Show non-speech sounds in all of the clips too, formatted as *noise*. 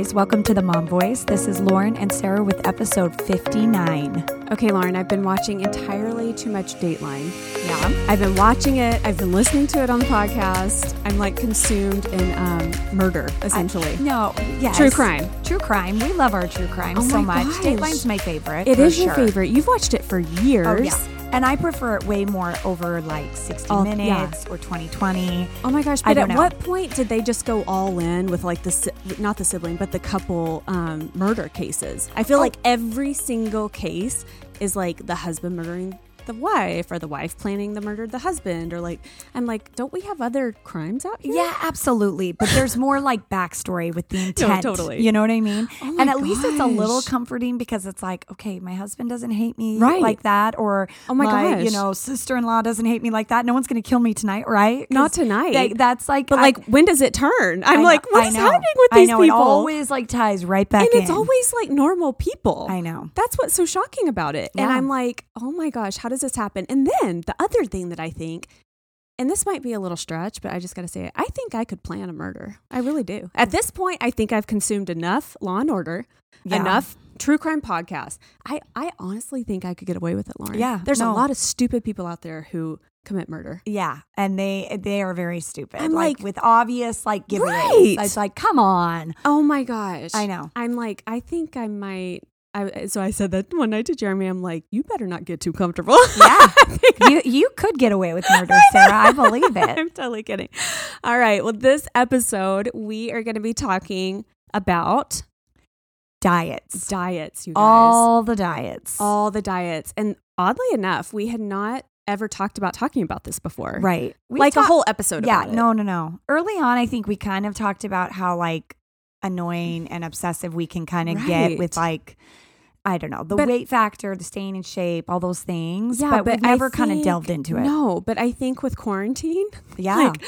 guys. Welcome to the Mom Voice. This is Lauren and Sarah with episode 59. Okay, Lauren, I've been watching entirely too much Dateline. Yeah. I've been watching it, I've been listening to it on the podcast. I'm like consumed in um, murder, essentially. No, yes. True crime. True crime. We love our true crime Oh so much. gosh. Dateline's my favorite. It is your favorite. You've watched it for years. Oh, yeah. And I prefer it way more over like 60 Oh, yeah. minutes or 2020. Oh my gosh! But at know. what point did they just go all in with like the not the sibling, but the couple um, murder cases? I feel Oh. like every single case is like the husband murdering the wife, or the wife planning the murder of the husband, or like I'm like, don't we have other crimes out here? Yeah, absolutely. But there's more like backstory with the *laughs* intent. totally. You know what I mean? Oh and at least it's a little comforting because it's like, okay, my husband doesn't hate me Right. like that, or Oh my you gosh. know, sister in law doesn't hate me like that. No one's going to kill me tonight, right? Not tonight. that- that's like, But I- like, when does it turn? I'm know- like, what I is know. happening with these I know people? it always like ties right back and in. it's always like normal people. I know. That's what's so shocking about it. And I'm like, oh my gosh, how does this happen? And then the other thing that I think, and this might be a little stretch, but I just got to say it. I think I could plan a murder. I really do. At this point, I think I've consumed enough Law and Order, Yeah. enough true crime podcasts. I, I honestly think I could get away with it, Lauren. Yeah, There's no. a lot of stupid people out there who commit murder. Yeah, and they they are very stupid. I'm like, like, with obvious like giveaways. Right. It's like, come on. Oh my gosh. I know. I'm like, I think I might. I, uh, so I said that one night to Jeremy. I'm like, you better not get too comfortable. Yeah, *laughs* you you could get away with *laughs* murder, Sarah. I believe it. I'm totally kidding. All right. Well, this episode, we are going to be talking about Diets, diets, you guys. all the diets. All the diets. And oddly enough, we had not ever talked about talking about this before. right, We like talk- a whole episode Yeah, about it. no, no, no. Early on, I think we kind of talked about how like annoying and obsessive we can kind of get with like. I don't know the But- weight factor, the staying in shape, all those things. Yeah, but, but we've never kind of delved into it. No, but I think with quarantine, *laughs* yeah, like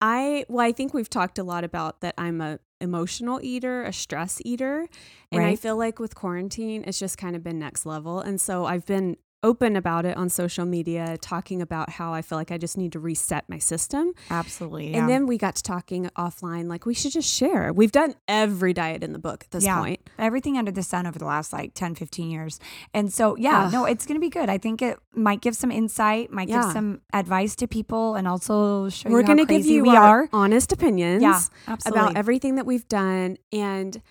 I well, I think we've talked a lot about that I'm a emotional eater, a stress eater. And I feel like with quarantine, it's just kind of been next level. And so I've been open about it on social media, talking about how I feel like I just need to reset my system. absolutely. Yeah. And then we got to talking offline, like we should just share. We've done every diet in the book at this yeah, point. everything under the sun over the last like 10, 15 years. And so, yeah, Ugh. no, it's going to be good. I think it might give some insight, might Yeah. give some advice to people, and also show We're you how going to give crazy you we our are. honest opinions Yeah, absolutely. about everything that we've done. And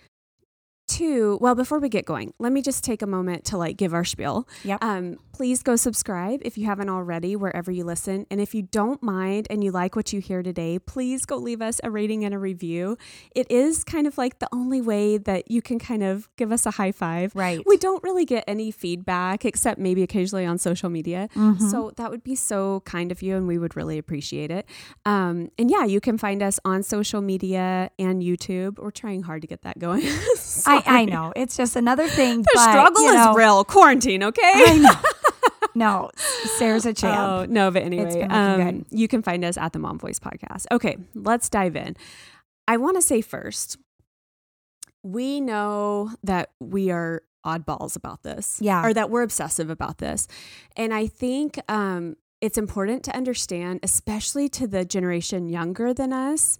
two, well, before we get going, let me just take a moment to like give our spiel. Yep. Um, please go subscribe if you haven't already, wherever you listen. And if you don't mind and you like what you hear today, please go leave us a rating and a review. It is kind of like the only way that you can kind of give us a high five. Right. We don't really get any feedback except maybe occasionally on social media. Mm-hmm. So that would be so kind of you and we would really appreciate it. Um, and yeah, you can find us on social media and YouTube. We're trying hard to get that going. *laughs* I, I *laughs* know. It's just another thing. The but, struggle you is real. Quarantine, okay? I know. *laughs* no, Sarah's a champ. Oh, no, but anyway, um, you can find us at the Mom Voice Podcast. Okay, let's dive in. I want to say first, we know that we are oddballs about this. Yeah. Or that we're obsessive about this. And I think um, it's important to understand, especially to the generation younger than us,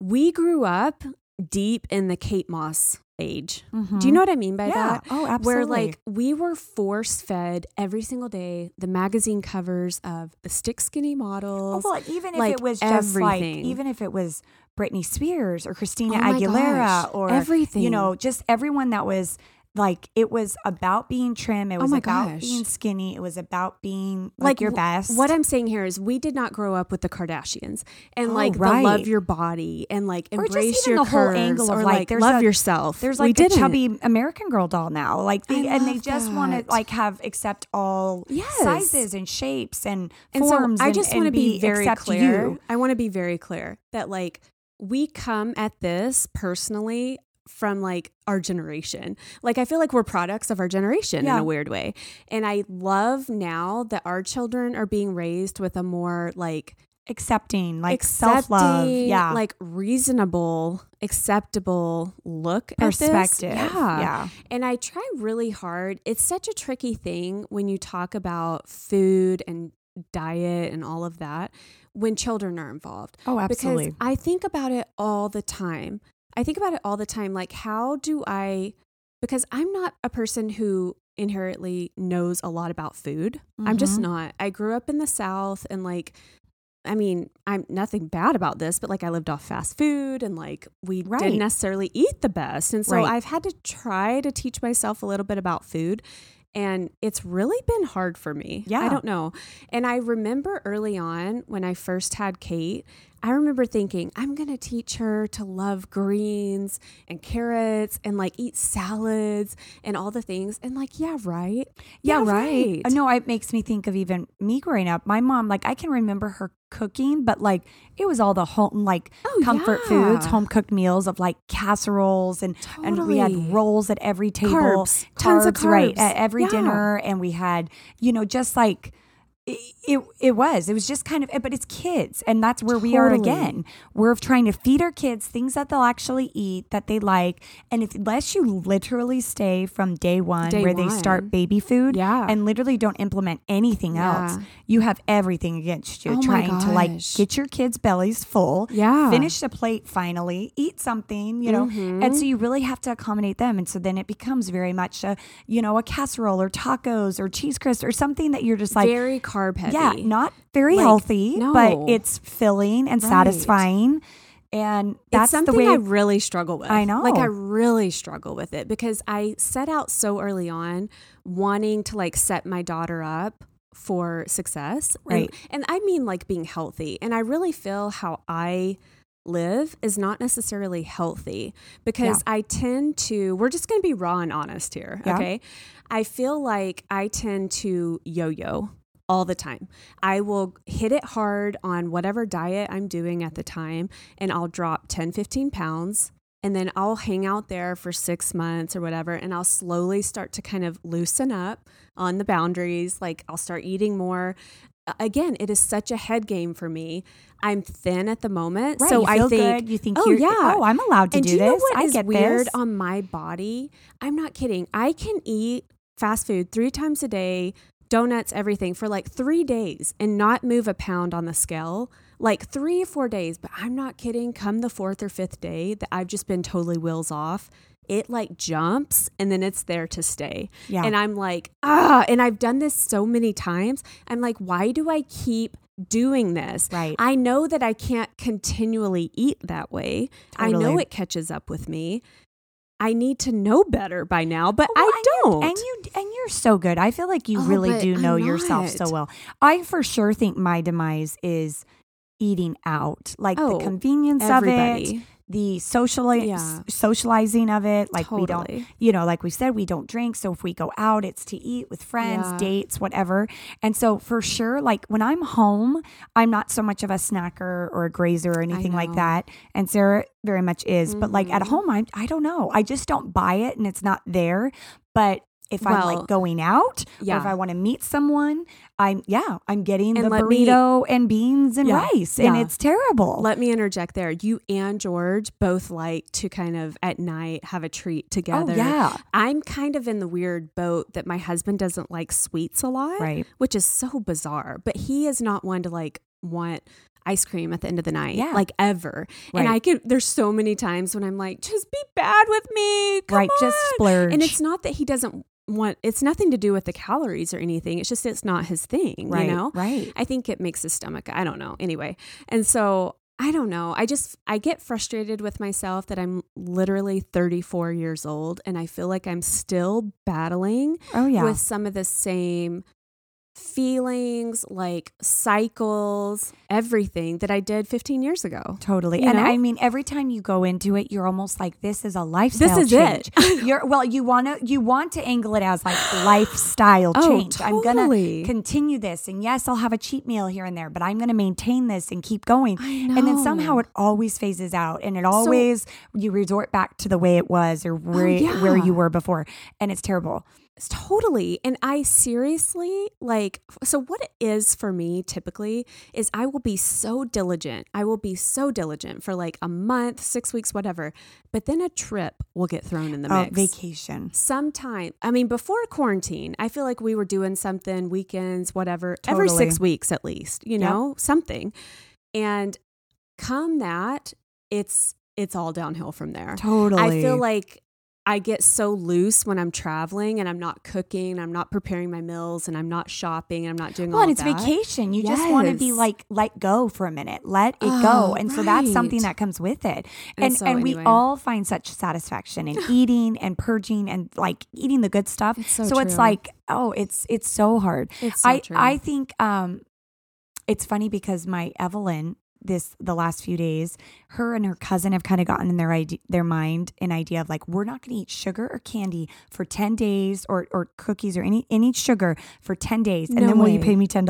we grew up deep in the Kate Moss age. Do you know what I mean by Mm-hmm. yeah. that? Oh, absolutely. Where like we were force fed every single day the magazine covers of the stick skinny Oh, models. well, even if it was just like, even if it was Britney Spears or Christina Oh Aguilera gosh, or everything. you know, just everyone that was like, it was about being trim. It Oh was my about gosh. being skinny. It was about being like, your w- best. What I'm saying here is we did not grow up with the Kardashians and Oh, like right. the love your body and like embrace your the whole curves angle of, or like, like, love a- yourself. There's We like a didn't. chubby American Girl doll now. Like they, I and they just want to like have accept all Yes. sizes and shapes and, And forms. so I just want to be, very clear. you. I want to be very clear that like we come at this personally from like our generation. Like I feel like we're products of our generation in a weird way. And I love now that our children are being raised with a more like Accepting, like self love. Yeah. like reasonable, acceptable look perspective. Yeah. yeah. And I try really hard. It's such a tricky thing when you talk about food and diet and all of that when children are involved. Oh, absolutely. Because I think about it all the time. I think about it all the time. Like, how do I, because I'm not a person who inherently knows a lot about food. Mm-hmm. I'm just mm-hmm. not. I grew up in the South and like, I mean, I'm nothing bad about this, but like I lived off fast food and like we right. didn't necessarily eat the best. And so right. I've had to try to teach myself a little bit about food. And it's really been hard for me. Yeah. I don't know. And I remember early on when I first had Kate, I remember thinking, I'm going to teach her to love greens and carrots and like eat salads and all the things. And like, yeah, right. Yeah, yeah right. right. No, it makes me think of even me growing up. My mom, like, I can remember her cooking, but like it was all the home like oh, comfort yeah. foods, home cooked meals of like casseroles and totally. and we had rolls at every table, carbs, carbs tons of carbs. right at every yeah. dinner, and we had you know just like it, it was it was just kind of but it's kids and that's where totally. we are again we're trying to feed our kids things that they'll actually eat that they like and if unless you literally stay from day one day where one. they start baby food yeah. and literally don't implement anything yeah. else you have everything against you oh trying to like get your kids bellies full yeah finish the plate finally eat something you know mm-hmm. and so you really have to accommodate them and so then it becomes very much a you know a casserole or tacos or cheese crust or something that you're just like very carb heavy. Yeah, not very like, healthy, no. but it's filling and right. satisfying. And that's it's something the way I really struggle with. I know. Like I really struggle with it because I set out so early on wanting to like set my daughter up for success. Right. And, and I mean like being healthy. And I really feel how I live is not necessarily healthy because yeah. I tend to, we're just going to be raw and honest here. Yeah. Okay. I feel like I tend to yo yo all the time. I will hit it hard on whatever diet I'm doing at the time, and I'll drop 10, 15 pounds. And then I'll hang out there for six months or whatever, and I'll slowly start to kind of loosen up on the boundaries. Like I'll start eating more. Again, it is such a head game for me. I'm thin at the moment, right, so I think good. you think, oh yeah, oh I'm allowed to and do, do this. You know what I get weird this. on my body. I'm not kidding. I can eat fast food three times a day donuts, everything for like three days and not move a pound on the scale. Like three or four days, but I'm not kidding. Come the fourth or fifth day that I've just been totally wheels off, it like jumps and then it's there to stay. Yeah. And I'm like, ah, and I've done this so many times. I'm like, why do I keep doing this. Right. I know that I can't continually eat that way. Totally. I know it catches up with me. I need to know better by now, but well, I don't. And you and you're so good. I feel like you oh, really do know yourself so well. I for sure think my demise is eating out, like oh, the convenience everybody. of it, the sociali- yeah. socializing of it. Like totally. we don't, you know, like we said, we don't drink. So if we go out, it's to eat with friends, yeah. dates, whatever. And so for sure, like when I'm home, I'm not so much of a snacker or a grazer or anything like that. And Sarah very much is. Mm-hmm. But like at mm-hmm. home, I I don't know. I just don't buy it, and it's not there. But if well, I'm like going out yeah. or if I want to meet someone, I'm yeah, I'm getting and the burrito me, and beans and yeah, rice yeah. and it's terrible. Let me interject there. You and George both like to kind of at night have a treat oh, together. Oh, yeah. I'm kind of in the weird boat that my husband doesn't like sweets a lot, right. which is so bizarre, but he is not one to like want ice cream at the end of the night. Yeah. Like ever. Right. And I could there's so many times when I'm like, just be bad with me. Come right. On. Just splurge. And it's not that he doesn't want it's nothing to do with the calories or anything. It's just it's not his thing, right, you know? Right. I think it makes his stomach I don't know. Anyway. And so I don't know. I just I get frustrated with myself that I'm literally 34 years old and I feel like I'm still battling oh, yeah. with some of the same feelings, like cycles, everything that I did 15 years ago. Totally. You and know? I mean every time you go into it, you're almost like this is a lifestyle This is change. it. *laughs* you're well, you want to you want to angle it as like *gasps* lifestyle oh, change. Totally. I'm going to continue this and yes, I'll have a cheat meal here and there, but I'm going to maintain this and keep going. And then somehow it always phases out and it always so, you resort back to the way it was or oh, where oh, yeah. where you were before and it's terrible. Totally. And I seriously like, so what it is for me typically is I will be so diligent. I will be so diligent for like a month, six weeks, whatever. But then a trip will get thrown in the oh, mix. vacation. Sometime. I mean, before quarantine, I feel like we were doing something, weekends, whatever, totally. every six weeks at least, you know, yep. something. And come that, it's it's all downhill from there. Totally. I feel like I get so loose when I'm traveling and I'm not cooking, I'm not preparing my meals, and I'm not shopping, and I'm not doing well, all. and it's that. vacation. You yes. just want to be like let go for a minute, let it oh, go, and right. so that's something that comes with it. And and, so, and anyway. we all find such satisfaction in *laughs* eating and purging and like eating the good stuff. It's so, so it's like oh, it's it's so hard. It's so I true. I think um, it's funny because my Evelyn this the last few days her and her cousin have kind of gotten in their idea, their mind an idea of like we're not going to eat sugar or candy for 10 days or or cookies or any any sugar for 10 days and no then way. will you pay me $10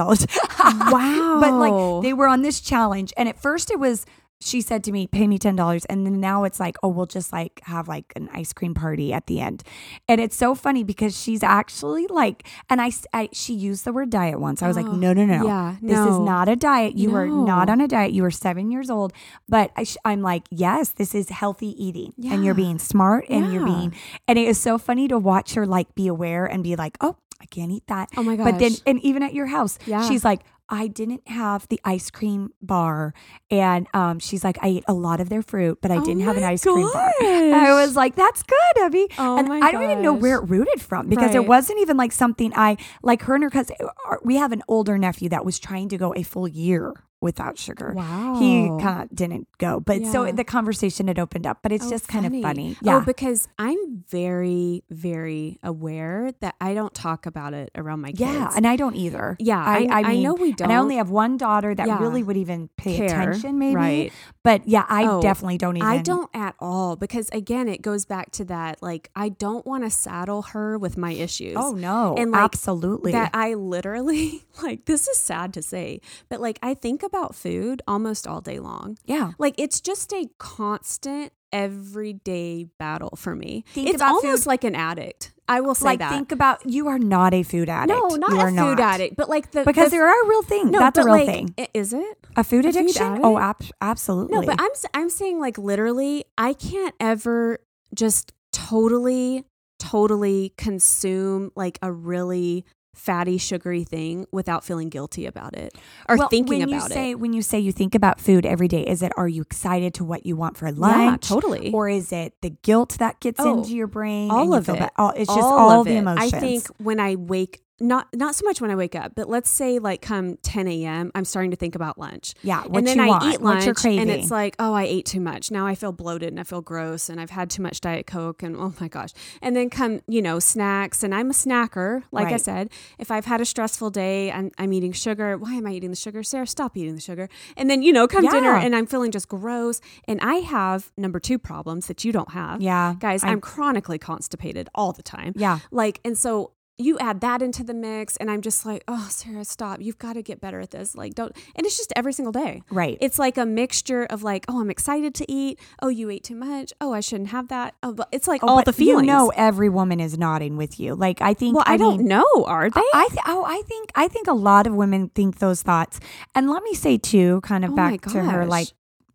wow *laughs* but like they were on this challenge and at first it was she said to me, pay me $10. And then now it's like, oh, we'll just like have like an ice cream party at the end. And it's so funny because she's actually like, and I, I she used the word diet once. I was oh, like, no, no, no. Yeah. This no. is not a diet. You no. are not on a diet. You are seven years old. But I, am like, yes, this is healthy eating. Yeah. And you're being smart and yeah. you're being, and it is so funny to watch her like be aware and be like, oh, I can't eat that. Oh my gosh. But then, and even at your house, yeah. she's like, I didn't have the ice cream bar. And um, she's like, I ate a lot of their fruit, but I oh didn't have an ice gosh. cream bar. I was like, that's good, Abby. Oh and I don't even know where it rooted from because Right. it wasn't even like something I, like her and her cousin, we have an older nephew that was trying to go a full year without sugar. Wow. He kind of didn't go. But so the conversation had opened up, but it's Oh, just kind of funny. Oh, Yeah. because I'm very, very aware that I don't talk about it around my kids. yeah, and I don't either. yeah, I, I, mean, know we don't. And I only have one daughter that Yeah. really would even pay care, attention, maybe. right? But yeah, I Oh, definitely don't even. I don't at all because again, it goes back to that. Like, I don't want to saddle her with my issues. Oh no, And, like, absolutely. that I literally *laughs* like. This is sad to say, but like, I think about food almost all day long. yeah. Like, it's just a constant, everyday battle for me. Think it's almost food- like an addict. I will say like that. think about you are not a food addict. no, not you a food not. addict, but like the Because the, there are real things. no, That's a real like, thing. Is it? A food a food addiction? oh, ab- absolutely. No, but I'm I'm saying like literally, I can't ever just totally, totally consume like a really fatty, sugary thing without feeling guilty about it or well, thinking when about you say, it. When you say you think about food every day, is it are you excited to what you want for Yeah, lunch? totally. Or is it the guilt that gets Oh, into your brain? all of it. bad? All, it's just all, the it. emotions. I think when I wake, not not so much when I wake up, but let's say like come 10 a.m., I'm starting to think about lunch. Yeah, what and then I want, eat lunch, and it's like, oh, I ate too much. Now I feel bloated and I feel gross, and I've had too much diet coke, and oh my gosh. And then come, you know, snacks, and I'm a snacker. Like I said, if I've had a stressful day, I'm, I'm eating sugar. Why am I eating the sugar, Sarah? Stop eating the sugar. And then you know, come dinner, and I'm feeling just gross. And I have number two problems that you don't have. yeah, Guys, I- I'm chronically constipated all the time. yeah. Like, and so you add that into the mix, and I'm just like, oh, Sarah, stop. You've got to get better at this. Like, don't. And it's just every single day. Right. It's like a mixture of like, oh, I'm excited to eat. Oh, you ate too much. Oh, I shouldn't have that. Oh, but it's like Oh, all the feelings. You know, every woman is nodding with you. Like I think. well, I, don't mean, know. Are they? I th- oh, I think I think a lot of women think those thoughts. And let me say too, kind of Oh back to her like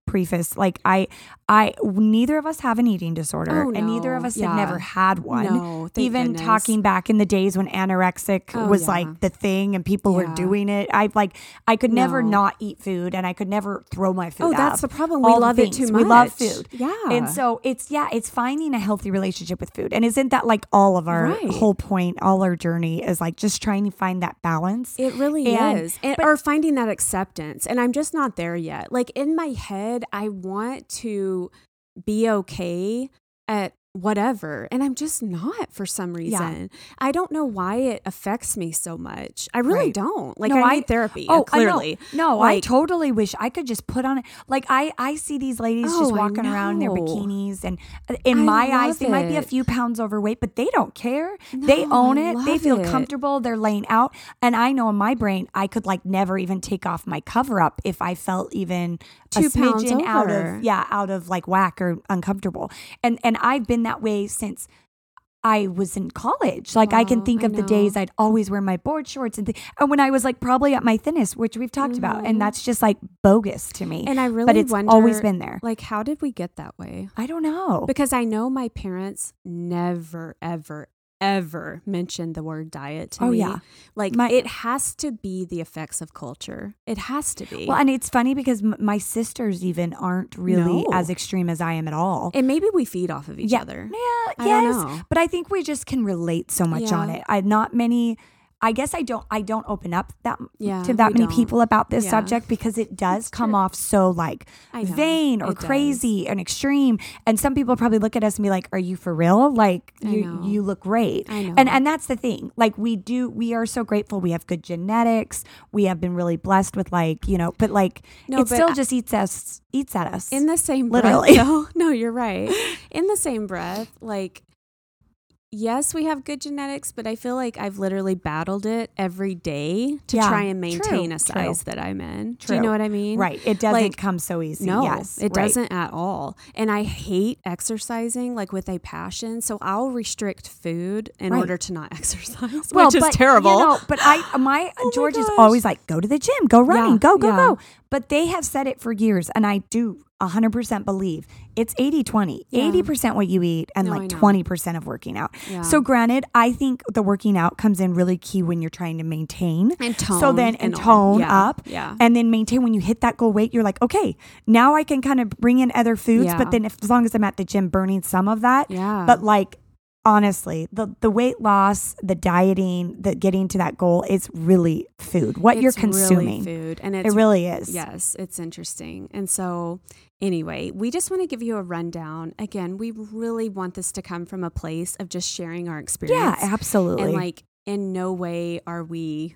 preface, like I I neither of us have an eating disorder Oh, and neither of us Yeah. have never had one. No, thank Even goodness. talking back in the days when anorexic Oh, was yeah. like the thing and people were doing it. I like I could never No. not eat food and I could never throw my food oh, out. that's the problem. We All love it too much. We love food. Yeah. And so it's yeah, it's finding a healthy relationship with food. And isn't that like all of our Right. whole point, all our journey is like just trying to find that balance. It really And- is. And, but- or finding that acceptance. And I'm just not there yet. Like in my head, I want to be okay at whatever. And I'm just not for some reason. I don't know why it affects me so much. I really Right. don't. Like No, I I- need therapy. Oh, I clearly. No, I totally wish I could just put on it. Like I, I see these ladies just Oh, I walking around in their bikinis, and uh, in I my eyes, they might be a few pounds overweight, but they don't care. they own it. They feel it. comfortable. They're laying out, and I know in my brain I could like never even take off my cover up if I felt even Two pounds smidgen out of yeah out of like whack or uncomfortable. And and I've been that way since. I was in college. Like I can Oh, think of the days I'd always wear my board shorts and, th- and when I was like probably at my thinnest, which we've talked about, Mhm. and that's just like bogus to me. And I really but it's wonder, always been there. Like, how did we get that way? I don't know. Because I know my parents never, ever, ever mentioned the word diet to oh, me. yeah. Like my, it has to be the effects of culture. It has to be. Well, and it's funny because m- my sisters even aren't really no. as extreme as I am at all. And maybe we feed off of each yeah. other. Yeah, I yes. But I think we just can relate so much yeah. on it. I not many I guess I don't I don't open up that yeah, to that many don't. people about this yeah. subject because it does come off so like vain or crazy does. and extreme. And some people probably look at us and be like, "Are you for real? Like you you look great." And and that's the thing. Like we do we are so grateful we have good genetics. We have been really blessed with like, you know, but like no, it but still I, just eats us eats at us. In the same literally. breath. No, *laughs* no, you're right. *laughs* In the same breath, like yes, we have good genetics, but I feel like I've literally battled it every day to yeah, try and maintain true, a size true. that I'm in. True. Do you know what I mean? Right. It doesn't like, come so easy. No, yes, it right. doesn't at all. And I hate exercising like with a passion. So I'll restrict food in right. order to not *laughs* exercise, well, which is terrible. You know, but I, *gasps* my oh George my is always like, go to the gym, go running, yeah, go, go, yeah. go. But they have said it for years, and I do 100% believe. It's 80 20 yeah. 80% what you eat and no, like 20% of working out. Yeah. so granted i think the working out comes in really key when you're trying to maintain. And tone so then and, and tone yeah. up yeah. and then maintain when you hit that goal weight you're like okay now i can kind of bring in other foods but then if, as long as i'm at the gym burning some of that yeah. but like honestly the the weight loss the dieting the getting to that goal is really food what it's you're consuming really food and it really is yes it's interesting and so anyway we just want to give you a rundown again we really want this to come from a place of just sharing our experience yeah absolutely and like in no way are we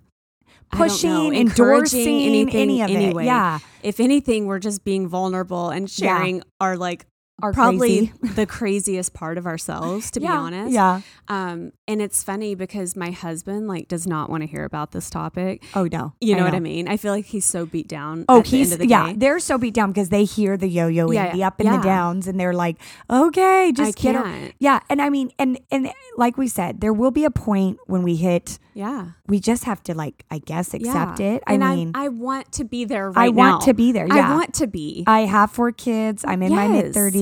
pushing, know, endorsing anything any of anyway. it. Yeah. If anything, we're just being vulnerable and sharing yeah. our like are probably *laughs* the craziest part of ourselves to yeah, be honest. yeah. Um and it's funny because my husband like does not want to hear about this topic. Oh no. You know, know, what i mean? I feel like he's so beat down oh he's the yeah day. they're so beat down because they hear the yo-yo yeah, the up and yeah. the downs and they're like okay just I get can't. yeah and i mean and and like we said there will be a point when we hit yeah. we just have to like i guess accept it. I and mean I, I, want to be there right now. i want to be there yeah. i want to be. I have four kids. I'm in yes. my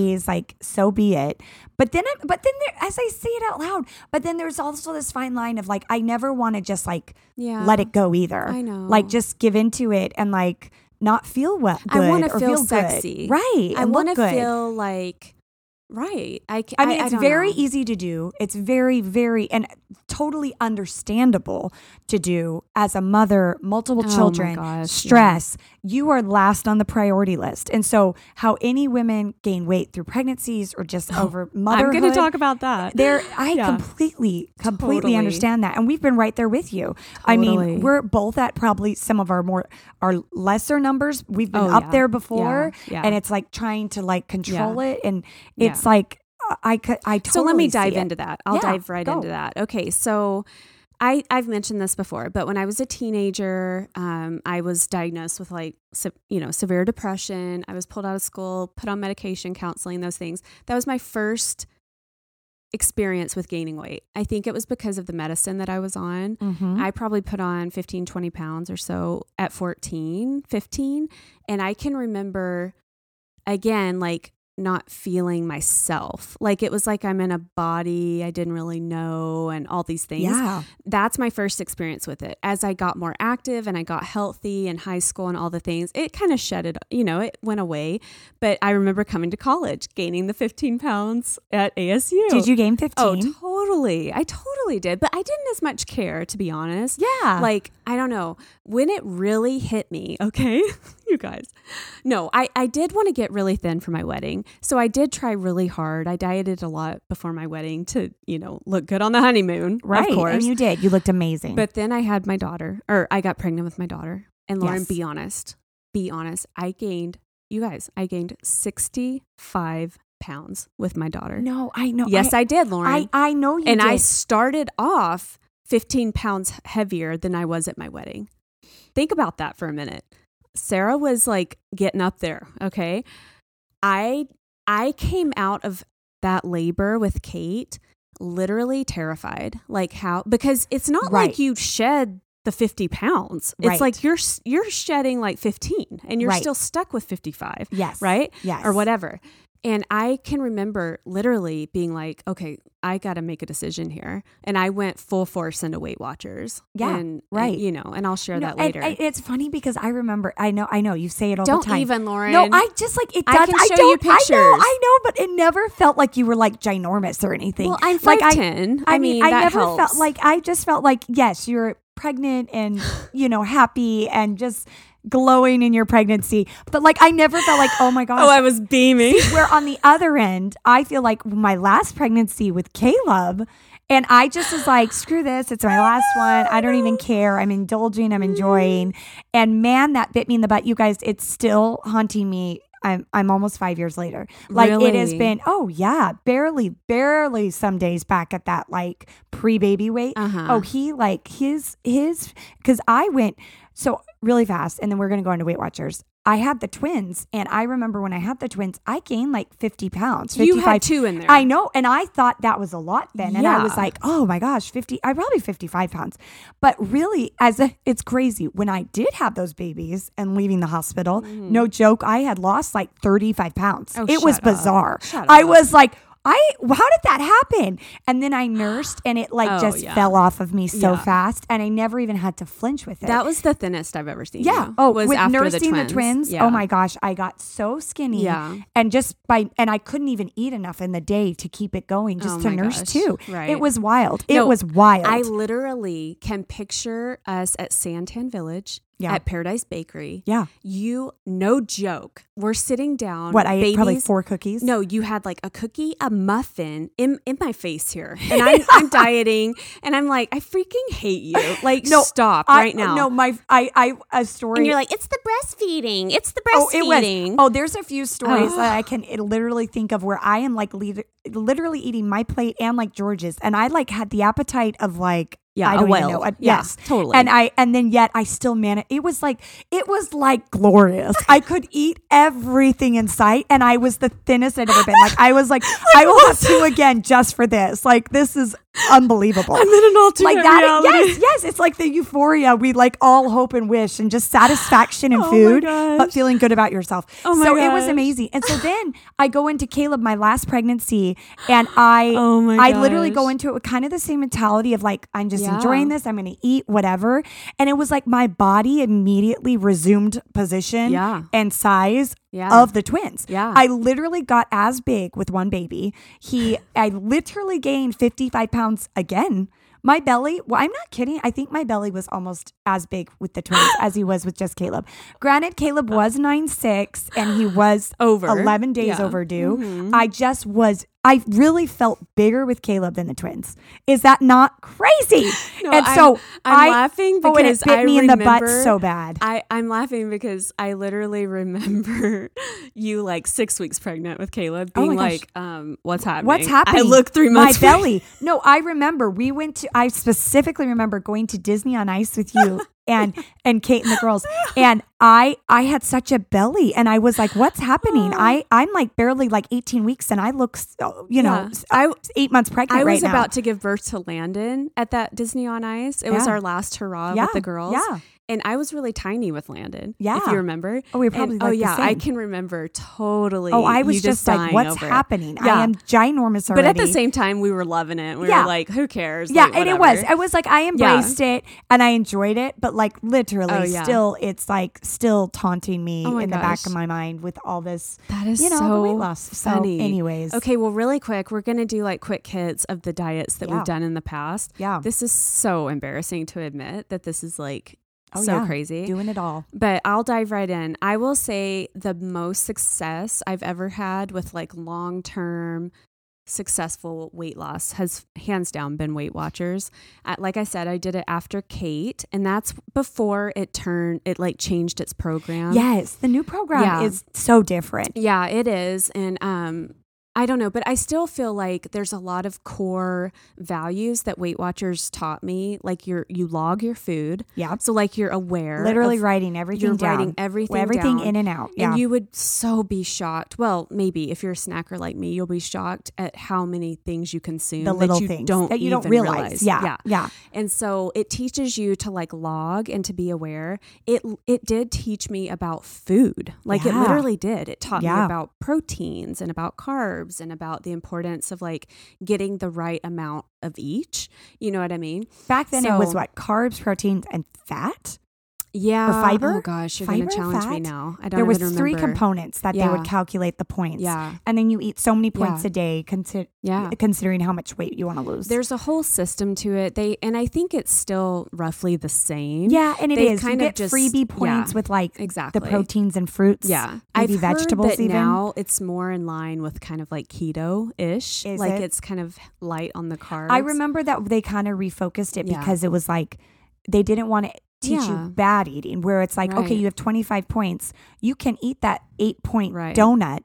mid-30s like so be it but then but then there, as i say it out loud but then there's also this fine line of like i never want to just like yeah. let it go either i know like just give into it and like not feel well i want to feel, feel sexy good. right i want to feel like Right. I, I mean, it's I very know. easy to do. It's very, very, and totally understandable to do as a mother, multiple oh children, gosh, stress. Yeah. You are last on the priority list. And so, how any women gain weight through pregnancies or just oh, over motherhood. I'm going to talk about that. There, I yeah. completely, completely totally. understand that. And we've been right there with you. Totally. I mean, we're both at probably some of our more, our lesser numbers. We've been oh, up yeah. there before. And it's like trying to like control it. And it's, like I could I totally So let me dive into that. I'll yeah, dive right go. into that. Okay, so I I've mentioned this before, but when I was a teenager, um, I was diagnosed with like se- you know severe depression. I was pulled out of school, put on medication, counseling, those things. That was my first experience with gaining weight. I think it was because of the medicine that I was on. Mm-hmm. I probably put on 15, 20 pounds or so at 14, 15. And I can remember, again, like not feeling myself. Like it was like I'm in a body I didn't really know and all these things. Yeah. That's my first experience with it. As I got more active and I got healthy in high school and all the things, it kind of shed it, you know, it went away. But I remember coming to college, gaining the 15 pounds at ASU. Did you gain 15? Oh, totally. I totally did. But I didn't as much care, to be honest. Yeah. Like, I don't know. When it really hit me, okay, *laughs* you guys. No, I, I did want to get really thin for my wedding. So I did try really hard. I dieted a lot before my wedding to, you know, look good on the honeymoon. Right. Of course. And you did. You looked amazing. But then I had my daughter, or I got pregnant with my daughter. And Lauren, yes. be honest, be honest. I gained, you guys, I gained 65 pounds with my daughter. No, I know. Yes, I, I did, Lauren. I, I know you And did. I started off 15 pounds heavier than I was at my wedding. Think about that for a minute. Sarah was like getting up there, okay? I I came out of that labor with Kate literally terrified. Like how because it's not right. like you shed the 50 pounds. It's right. like you're you're shedding like 15 and you're right. still stuck with 55. Yes. Right? Yes. Or whatever. And I can remember literally being like, okay, I got to make a decision here. And I went full force into Weight Watchers. Yeah. And, right. And, you know, and I'll share no, that later. And, and it's funny because I remember, I know, I know you say it all the time. don't the time. even, Lauren. No, I just like it does. I, can show I you pictures. I know, I know, but it never felt like you were like ginormous or anything. Well, I'm 5'10". Like, I, I mean, I never helps. felt like, I just felt like, yes, you're pregnant and, you know, happy and just glowing in your pregnancy. But like I never felt like, oh my *laughs* oh, gosh. Oh, I was beaming. See, where on the other end, I feel like my last pregnancy with Caleb, and I just was like, screw this. It's my last one. I don't even care. I'm indulging. I'm mm. enjoying. And man, that bit me in the butt. You guys, it's still haunting me. I'm I'm almost five years later. Like really? it has been. Oh yeah, barely, barely. Some days back at that like pre baby weight. Uh-huh. Oh, he like his his because I went so really fast, and then we're gonna go into Weight Watchers. I had the twins, and I remember when I had the twins, I gained like 50 pounds. 55. You had two in there. I know. And I thought that was a lot then. And I was like, oh my gosh, 50, I probably 55 pounds. But really, as a, it's crazy. When I did have those babies and leaving the hospital, mm-hmm. no joke, I had lost like 35 pounds. Oh, it was up. bizarre. I was like, I how did that happen? And then I nursed and it like *gasps* Oh, just yeah. fell off of me so Yeah. fast and I never even had to flinch with it. That was the thinnest I've ever seen. Yeah. you, Oh, was with after nursing the twins. Oh my gosh, I got so skinny. Yeah. And just by and I couldn't even eat enough in the day to keep it going, just Oh to nurse gosh. too. Right. It was wild. It No, was wild. I literally can picture us at Santan Village Yeah. at Paradise Bakery. yeah. You, no joke. We're sitting down. What I ate probably four cookies. No, you had like a cookie, a muffin in in my face here, *laughs* and I'm, I'm dieting, and I'm like, I freaking hate you. *laughs* Like, No, stop I, right now. No, my I I a story. and you're like, it's the breastfeeding. It's the Oh, it breastfeeding. was. Oh, there's a few stories that I can literally think of where I am like lead, literally eating my plate and like George's, and I like had the appetite of like Yeah, I don't whale. know. Uh, Yeah, yes, totally. And I and then yet I still managed. It was like it was like glorious. I could eat everything in sight, and I was the thinnest I'd ever been. Like I was like *laughs* I will have two again just for this. Like this is unbelievable. I'm in an alternate like that. reality. Yes, yes. It's like the euphoria we like all hope and wish, and just satisfaction and *gasps* Oh food, but feeling good about yourself. Oh my so it was amazing. And so *gasps* then I go into Caleb, my last pregnancy, and I, *gasps* Oh my I literally go into it with kind of the same mentality of like I'm just Yeah. enjoying this. I'm going to eat whatever, and it was like my body immediately resumed position Yeah. and size Yeah. of the twins. Yeah. I literally got as big with one baby. He, I literally gained 55 pounds again. My belly, well, I'm not kidding. I think my belly was almost as big with the twins *gasps* as he was with just Caleb. Granted, Caleb was nine six and he was Over. 11 days Yeah. Mm-hmm. overdue. I just was, I really felt bigger with Caleb than the twins. Is that not crazy? *laughs* No, and I'm- so I'm I- laughing oh, it bit I me in the butt so bad. I, I'm laughing because I literally remember *laughs* you like six weeks pregnant with Caleb Oh being gosh. like, um, what's happening? What's happening? I looked three months My *laughs* belly. No, I remember we went to. I specifically remember going to Disney on Ice with you and *laughs* and Kate and the girls, and I I had such a belly, and I was like, "What's happening?" Oh. I I'm like barely like 18 weeks, and I look, so- oh, you know, Yeah. I- eight months pregnant I right was now. about to give birth to Landon at that Disney on Ice. It was our last hurrah Yeah, with the girls. yeah. And I was really tiny with Landon. Yeah. If you remember. Oh, we were And- probably Oh, like the yeah. I can remember totally. Oh, I was you just, like, "What's it. happening?" Yeah. I am ginormous But at the same time, we were loving it. We Yeah. were like, who cares? Yeah, Like, and it was. whatever. I was like, I embraced it and I enjoyed it, but like literally, Oh, yeah. still, it's like still taunting me Oh in the back of my mind with all this. That is you know, so weight loss. So, funny. anyways. Okay, well, really quick, we're going to do like quick hits of the diets that Yeah. we've done in the past. Yeah. This is so embarrassing to admit that this is like Oh, so yeah. crazy. Doing it all. But I'll dive right in. I will say the most success I've ever had with like long term successful weight loss has hands down been Weight Watchers. Like I said, I did it after Kate, and that's before it turned, it like changed its program. Yes, the new program Yeah. is so different. Yeah, it is. And um, I don't know, but I still feel like there's a lot of core values that Weight Watchers taught me. Like you're you log your food. Yeah. So like you're aware. Literally writing everything you're down. writing everything everything down. in and out. Yeah. And you would so be shocked. Well, maybe if you're a snacker like me, you'll be shocked at how many things you consume the little that you things don't that you don't realize. realize. Yeah. Yeah. Yeah. And so it teaches you to like log and to be aware. It it did teach me about food. Like it literally did. It taught me about proteins and about carbs and about the importance of like getting the right amount of each. You know what I mean? Back then it was So- what? Carbs, proteins, and fat? Yeah. fiber? Oh gosh, you're going to challenge me fat? now. I don't There was three remember. components that they would calculate the points. Yeah. And then you eat so many points Yeah. a day consi- Yeah. considering how much weight you want to lose. There's a whole system to it. They and I think it's still roughly the same. yeah, and it they've is. kind you of get just- freebie points yeah, with like exactly. the proteins and fruits. Yeah, maybe I've vegetables heard that even. now it's more in line with kind of like keto ish. Is Like it? it's kind of light on the carbs. I remember that they kind of refocused it Yeah. because it was like they didn't want to teach Yeah. you bad eating, where it's like, okay, you have 25 points. You can eat that eight point Right. donut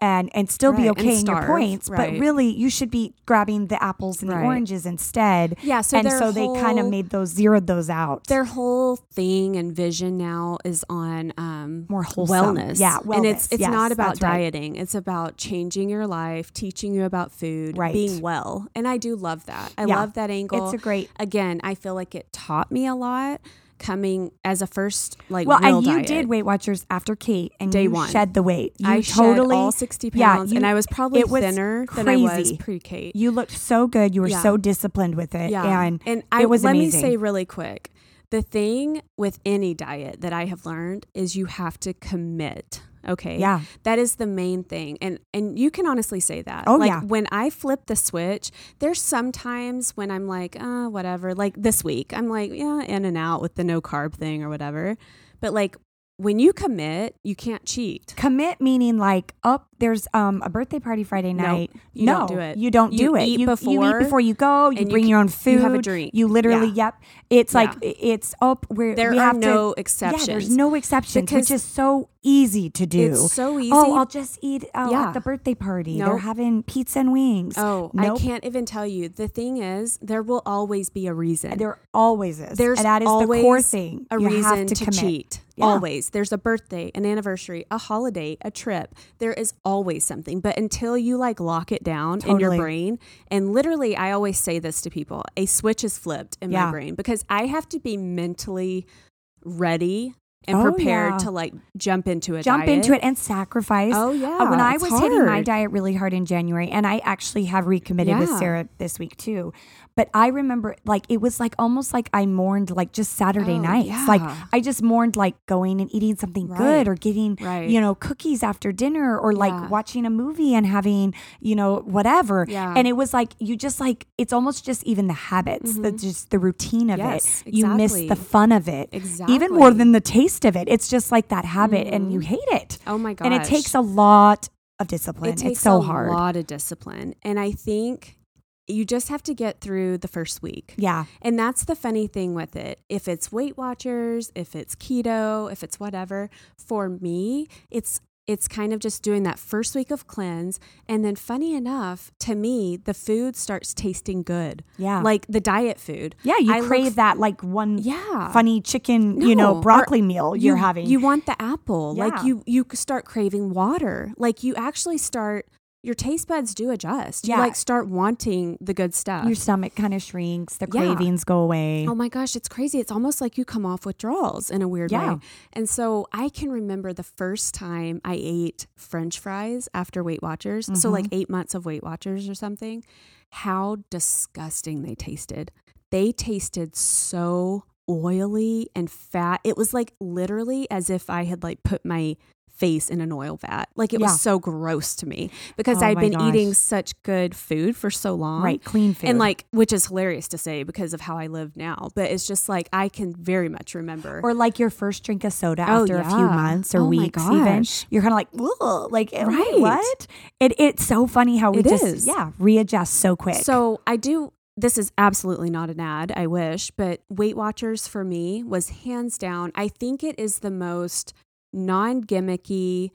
and, and still be Right, and okay in your starve, points. But really, you should be grabbing the apples and the oranges instead. Yeah, so and so they kind of made those, zeroed those out. their whole thing and vision now is on um, More wholesome. wellness. Yeah, and it's it's Yes, not about right. dieting. It's about changing your life, teaching you about food, Right. being well. And I do love that. I Yeah. love that angle. It's a great Again, I feel like it taught me a lot coming as a first like well, and you diet. did Weight Watchers after Kate, and Day you one. shed the weight. You I totally shed all sixty yeah, pounds, you- and I was probably was thinner than I was pre Kate. You looked so good. You were Yeah. so disciplined with it, Yeah, and I, it was let amazing. me say really quick, the thing with any diet that I have learned is you have to commit. Okay. yeah, That is the main thing. And and you can honestly say that. Oh, like yeah. when I flip the switch, there's sometimes when I'm like, uh, whatever. Like this week, I'm like, yeah, in and out with the no carb thing or whatever. But like when you commit, you can't cheat. commit meaning like up. There's um a birthday party Friday Nope, night. you no, don't do it. You don't You do it. eat you, you before, eat before you go. You and you bring your own food. you have a drink. You literally, Yeah. yep. It's like Yeah. i- it's up where There we are have no to, exceptions. Yeah, there's no exceptions, Because which is so easy to do. It's so easy. Oh, I'll just eat uh, Yeah. at the birthday party. They're having pizza and wings. Oh, Nope. I can't even tell you. The thing is, there will always be a reason. There always is. There's and that is the core thing. a you reason have to, to, cheat. Yeah. Always. There's a birthday, an anniversary, a holiday, a trip. There is always something. But until you like lock it down in your brain, and literally, I always say this to people a switch is flipped in Yeah. my brain because I have to be mentally ready and Oh, prepared yeah. to like jump into it. Jump diet. into it and sacrifice. Oh, yeah. Uh, when I was hitting my diet really hard in January, and I actually have recommitted with Yeah. Sarah this week too. But I remember, like, it was like almost like I mourned like just Saturday Oh, nights. Like. I just mourned like going and eating something Right. good or getting, Right. you know, cookies after dinner or like Yeah. watching a movie and having, you know, whatever. Yeah. And it was like, you just like, it's almost just even the habits, the just the routine of Mm-hmm. Yes, it. You miss the fun of it. Exactly. Even more than the taste of it. It's just like that habit and you Mhm. hate it. Oh my god! And it takes a lot of discipline. It takes it's so a hard. lot of discipline. And I think you just have to get through the first week. Yeah. And that's the funny thing with it. If it's Weight Watchers, if it's keto, if it's whatever, for me, it's it's kind of just doing that first week of cleanse and then funny enough, to me, the food starts tasting good. Yeah. Like the diet food. yeah, you I crave f- that like one Yeah. funny chicken, you know, broccoli meal you, you're having. You want the apple. Yeah. Like you you start craving water. Like you actually start your taste buds do adjust. Yeah. You like start wanting the good stuff. Your stomach kind of shrinks, the Yeah. cravings go away. Oh my gosh, it's crazy. It's almost like you come off withdrawals in a weird Yeah. way. And so I can remember the first time I ate french fries after Weight Watchers. So, Mm-hmm. like eight months of Weight Watchers or something, how disgusting they tasted. They tasted so oily and fat. It was like literally as if I had like put my face in an oil vat. Like it Yeah. was so gross to me because Oh I'd been gosh. eating such good food for so long. right, clean food. And like, which is hilarious to say because of how I live now, but it's just like I can very much remember. or like your first drink of soda Oh, after a few months or Oh weeks even. You're kind of like, Ugh, like Right. what? It it's so funny how we It just is. yeah, readjust so quick. So I do. This is absolutely not an ad. I wish, but Weight Watchers for me was hands down. I think it is the most non gimmicky,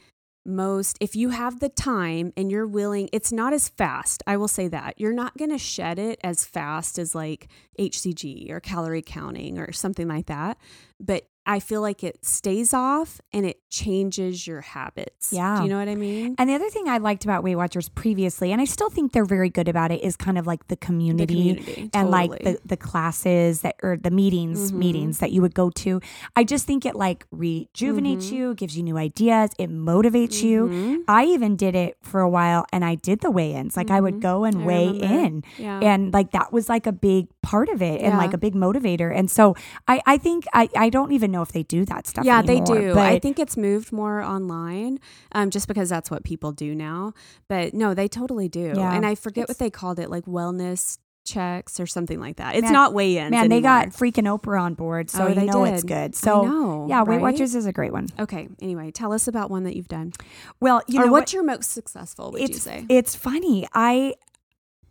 most if you have the time and you're willing it's not as fast i will say that. You're not going to shed it as fast as like hcg or calorie counting or something like that but I feel like it stays off and it changes your habits. Yeah. Do you know what I mean? And the other thing I liked about Weight Watchers previously, and I still think they're very good about it, is kind of like the community, the community and totally. like the, the classes that or the meetings mm-hmm. meetings that you would go to. I just think it like rejuvenates mm-hmm. you, gives you new ideas, it motivates mm-hmm. you. I even did it for a while and I did the weigh-ins. Like I would mm-hmm. go and I weigh remember. in. Yeah. And like that was like a big part of it yeah. and like a big motivator. And so I, I think I, I don't even know if they do that stuff. Yeah, anymore, they do. I think it's moved more online, um, just because that's what people do now. But no, they totally do. Yeah, and I forget what they called it, like wellness checks or something like that. It's man, not weigh-ins. Man, anymore. they got freaking Oprah on board, so oh, you know did. it's good. So know, yeah, Weight Watchers is a great one. Okay. Anyway, tell us about one that you've done. Well, you or know what's what, your most successful? Would you say? It's funny. I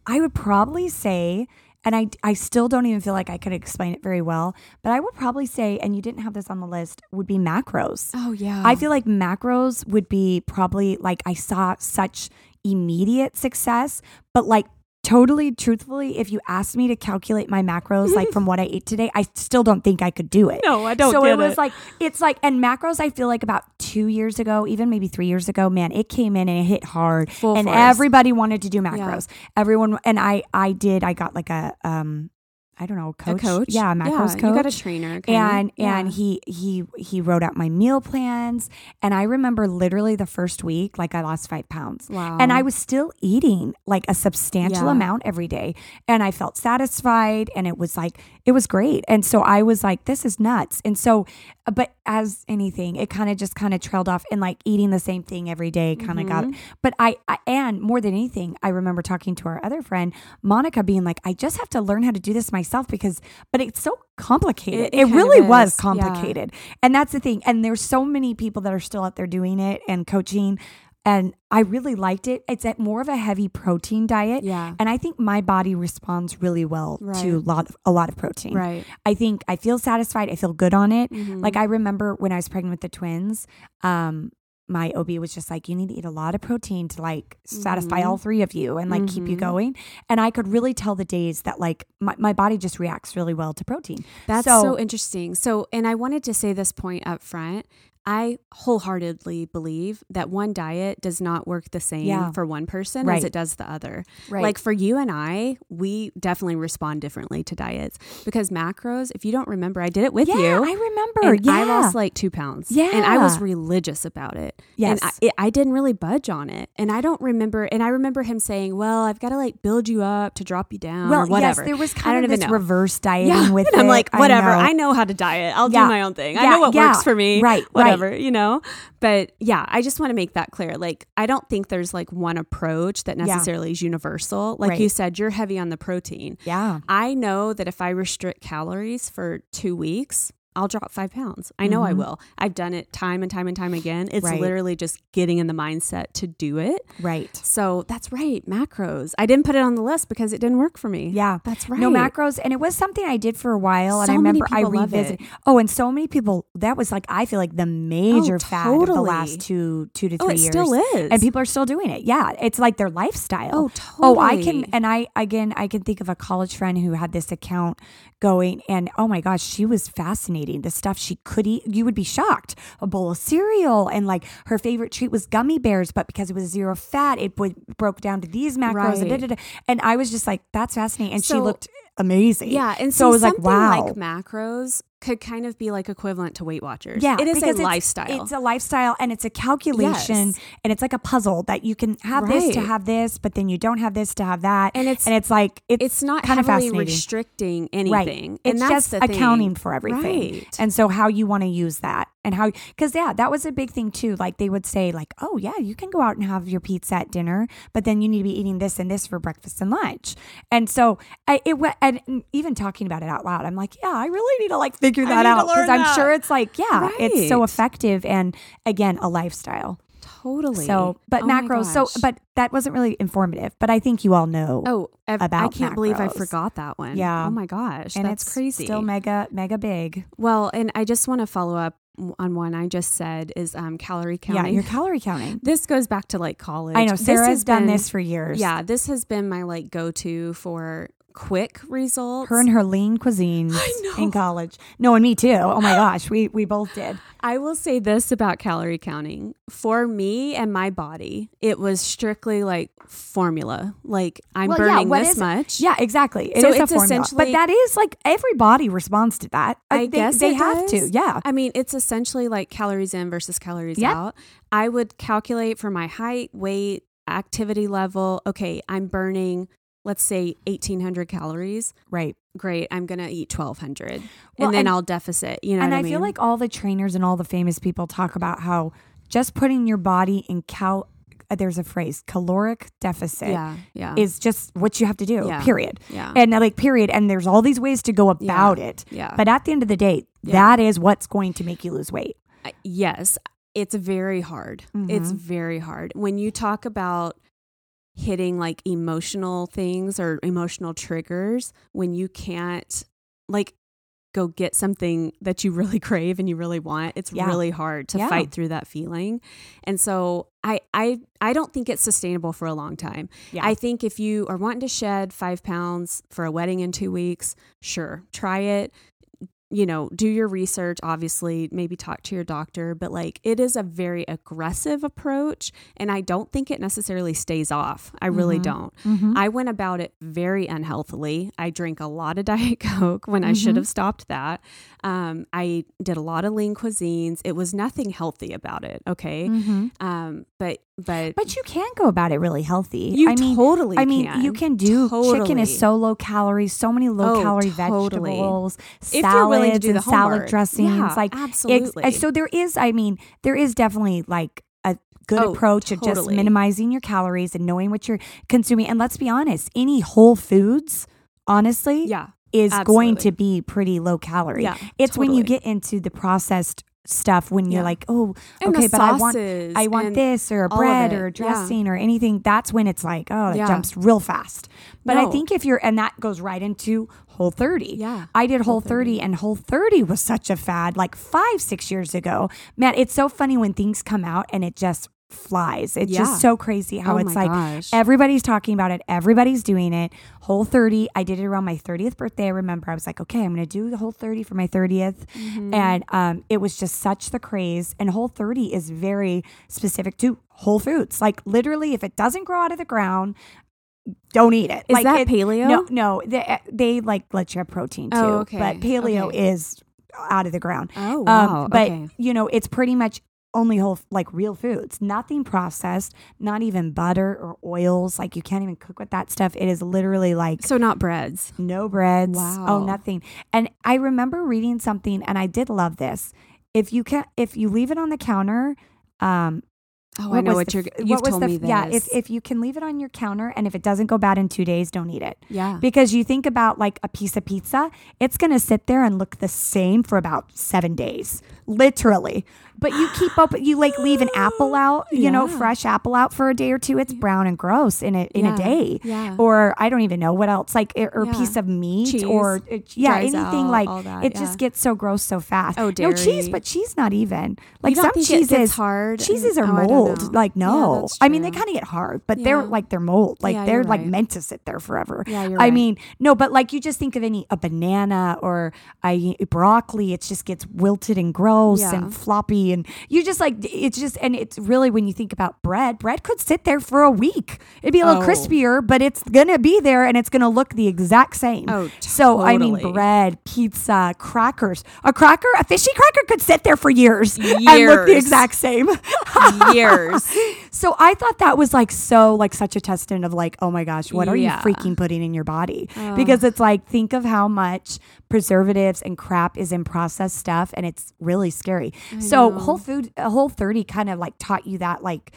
I would probably say and I, I still don't even feel like I could explain it very well, but I would probably say, and you didn't have this on the list, would be macros. Oh, yeah. I feel like macros would be probably like I saw such immediate success, but like totally truthfully, if you asked me to calculate my macros like from what I ate today, I still don't think I could do it. No, I don't. So it was it. like it's like and macros. I feel like about two years ago, even maybe three years ago, man, it came in and it hit hard, Full and force. everybody wanted to do macros. Yeah. Everyone and I, I did. I got like a um I don't know, coach. A coach, yeah, macros yeah, coach. You got a trainer, and yeah. and he he he wrote out my meal plans. And I remember literally the first week, like I lost five pounds. Wow. And I was still eating like a substantial yeah. amount every day, and I felt satisfied, and it was like it was great. And so I was like, this is nuts. And so, but as anything, it kind of just kind of trailed off, and like eating the same thing every day kind of mm-hmm. got. But I, I and more than anything, I remember talking to our other friend Monica, being like, I just have to learn how to do this myself because, but it's so complicated. It, it, it really was complicated. Yeah. And that's the thing. And there's so many people that are still out there doing it and coaching. And I really liked it. It's at more of a heavy protein diet. Yeah. And I think my body responds really well right. to a lot of, a lot of protein. Right. I think I feel satisfied. I feel good on it. Mm-hmm. Like I remember when I was pregnant with the twins, um, my OB was just like, you need to eat a lot of protein to like satisfy mm-hmm. all three of you and like mm-hmm. keep you mm-hmm. going. And I could really tell the days that like my, my body just reacts really well to protein. That's so, so interesting. So, and I wanted to say this point up front. I wholeheartedly believe that one diet does not work the same yeah. for one person right. as it does the other. Right. Like for you and I, we definitely respond differently to diets because macros, if you don't remember, I did it with yeah, you. I remember. yeah. I lost like two pounds. Yeah. And I was religious about it. Yes. And I, it, I didn't really budge on it. And I don't remember. And I remember him saying, well, I've got to like build you up to drop you down well, or whatever. Yes, there was kind of this know. reverse dieting yeah. with and it. I'm like, whatever. I know, I know how to diet. I'll do my own thing. I know what works for me. Right. Whatever whatever, you know? But yeah, I just want to make that clear. Like, I don't think there's like one approach that necessarily yeah. is universal. Like right. you said, you're heavy on the protein. Yeah. I know that if I restrict calories for two weeks, I'll drop five pounds. I know mm-hmm. I will. I've done it time and time and time again. It's right. literally just getting in the mindset to do it. Right. So that's right. Macros. I didn't put it on the list because it didn't work for me. Yeah. That's right. No macros. And it was something I did for a while. So and I remember I revisited. Oh, and so many people, that was like, I feel like the major oh, fad totally. of the last two, two to oh, three it years. still is. And people are still doing it. Yeah. It's like their lifestyle. Oh, totally. Oh, I can, and I, again, I can think of a college friend who had this account going and oh my gosh, she was fascinating. The stuff she could eat, you would be shocked. A bowl of cereal, and like her favorite treat was gummy bears, but because it was zero fat, it would, broke down to these macros. Right. And, da, da, da. and I was just like, that's fascinating. And so, she looked amazing. Yeah, and so I was like, wow, like macros could kind of be like equivalent to Weight Watchers. Yeah, it is a lifestyle. It's a lifestyle, and it's a calculation, yes. and it's like a puzzle that you can have right. this to have this, but then you don't have this to have that, and it's and it's like it's, it's not kind heavily of restricting anything. Right. It's just accounting for everything, right. and so how you want to use that, and how because yeah, that was a big thing too. Like they would say like, oh yeah, you can go out and have your pizza at dinner, but then you need to be eating this and this for breakfast and lunch, and so I, it went and even talking about it out loud, I'm like, yeah, I really need to like figure that out because I'm sure it's like, yeah, right. it's so effective and again, a lifestyle. Totally. So, but oh macros. So, but that wasn't really informative. But I think you all know. Oh, about I can't macros. believe I forgot that one. Yeah. Oh my gosh, and that's crazy. Still mega, mega big. Well, and I just want to follow up on one I just said is um, calorie counting. Yeah, you're calorie counting. *laughs* This goes back to like college. I know Sarah has done been, this for years. Yeah, this has been my like go to for quick results. Her and her lean cuisines in college. No, and me too. Oh my gosh, we we both did. I will say this about calorie counting. For me and my body, it was strictly like formula. Like I'm well, burning yeah, this much. Yeah, exactly. It so it's essentially, but that is like every body responds to that. I they, guess they have does. to. Yeah. I mean, it's essentially like calories in versus calories yep. out. I would calculate for my height, weight, activity level. Okay, I'm burning let's say 1800 calories right great i'm gonna eat 1200 well, and then and, i'll deficit you know and i, I mean? feel like all the trainers and all the famous people talk about how just putting your body in cal uh, there's a phrase caloric deficit yeah, yeah. is just what you have to do yeah, period yeah. and uh, like period and there's all these ways to go about yeah, it yeah but at the end of the day that is what's going to make you lose weight uh, yes it's very hard mm-hmm. it's very hard when you talk about hitting like emotional things or emotional triggers when you can't like go get something that you really *laughs* crave and you really want it's yeah. really hard to yeah. fight through that feeling and so I, I i don't think it's sustainable for a long time yeah. i think if you are wanting to shed five pounds for a wedding in two weeks sure try it you know, do your research, obviously, maybe talk to your doctor, but like it is a very aggressive approach. And I don't think it necessarily stays off. I really mm-hmm. don't. Mm-hmm. I went about it very unhealthily. I drank a lot of *laughs* Diet Coke when mm-hmm. I should mm-hmm. have stopped that. Um, I did a lot of lean cuisines. It was nothing healthy about it. Okay. Mm-hmm. Um, but but but you can go about it really healthy. You I mean, totally. I mean, can. you can do totally. chicken is so low calories, so many low oh, calorie totally. vegetables, if salads, and salad dressings. Yeah, like absolutely. so there is. I mean, there is definitely like a good oh, approach totally. of just minimizing your calories and knowing what you're consuming. And let's be honest, any whole foods, honestly, yeah. Is Absolutely. going to be pretty low calorie. Yeah, it's totally. when you get into the processed stuff when you're like, oh, and okay, but I want I want this or a bread or a dressing yeah. or anything. That's when it's like, oh, it yeah. jumps real fast. But no. I think if you're and that goes right into Whole 30. Yeah. I did Whole 30, 30 and Whole 30 was such a fad like 5 6 years ago. Man, it's so funny when things come out and it just flies. It's yeah. just so crazy how oh it's like gosh. everybody's talking about it, everybody's doing it. Whole 30, I did it around my 30th birthday. I remember I was like, okay, I'm going to do the Whole 30 for my 30th. Mm-hmm. And um, it was just such the craze. And Whole 30 is very specific to Whole Foods. Like literally, if it doesn't grow out of the ground, don't eat it. Is like that it, paleo? No, no. They, they like let you have protein too. Oh, okay. But paleo okay. is out of the ground. Oh, wow. Um, but okay. you know, it's pretty much only whole like real foods. Nothing processed not even butter or oils like you can't even cook with that stuff. It is literally like so not breads. no breads. Wow. oh nothing. And i remember reading something and i did love this. If you can if you leave it on the counter um Oh, what I know what the, you're. You told the, me this. Yeah, if if you can leave it on your counter and if it doesn't go bad in two days, don't eat it. Yeah, because you think about like a piece of pizza, it's gonna sit there and look the same for about seven days, literally. But you keep up, you like leave an *gasps* apple out, you yeah. know, fresh apple out for a day or two. It's brown and gross in a in yeah. a day. Yeah. Or I don't even know what else, like or a piece of meat cheese or yeah, anything out, like that, it just gets so gross so fast. Oh, dairy. no cheese, but cheese not even like some cheeses hard. Cheeses are oh, mold. Like no, I mean they kind of get hard, but they're like they're mold. Like they're like right. meant to sit there forever. Yeah, you're I right. mean, no, but like you just think of any a banana or a broccoli, it just gets wilted and gross Yeah. and floppy, and you just like it's just and it's really when you think about bread, bread could sit there for a week. It'd be a little Oh. crispier, but it's gonna be there and it's gonna look the exact same. Oh, totally. so I mean, bread, pizza, crackers, a cracker, a fishy cracker could sit there for years, and look the exact same. *laughs* years. So I thought that was like so like such a testament of like, oh my gosh, what are you freaking putting in your body? Oh. Because it's like think of how much preservatives and crap is in processed stuff and it's really scary. so know. Whole Food uh, Whole 30 kind of like taught you that like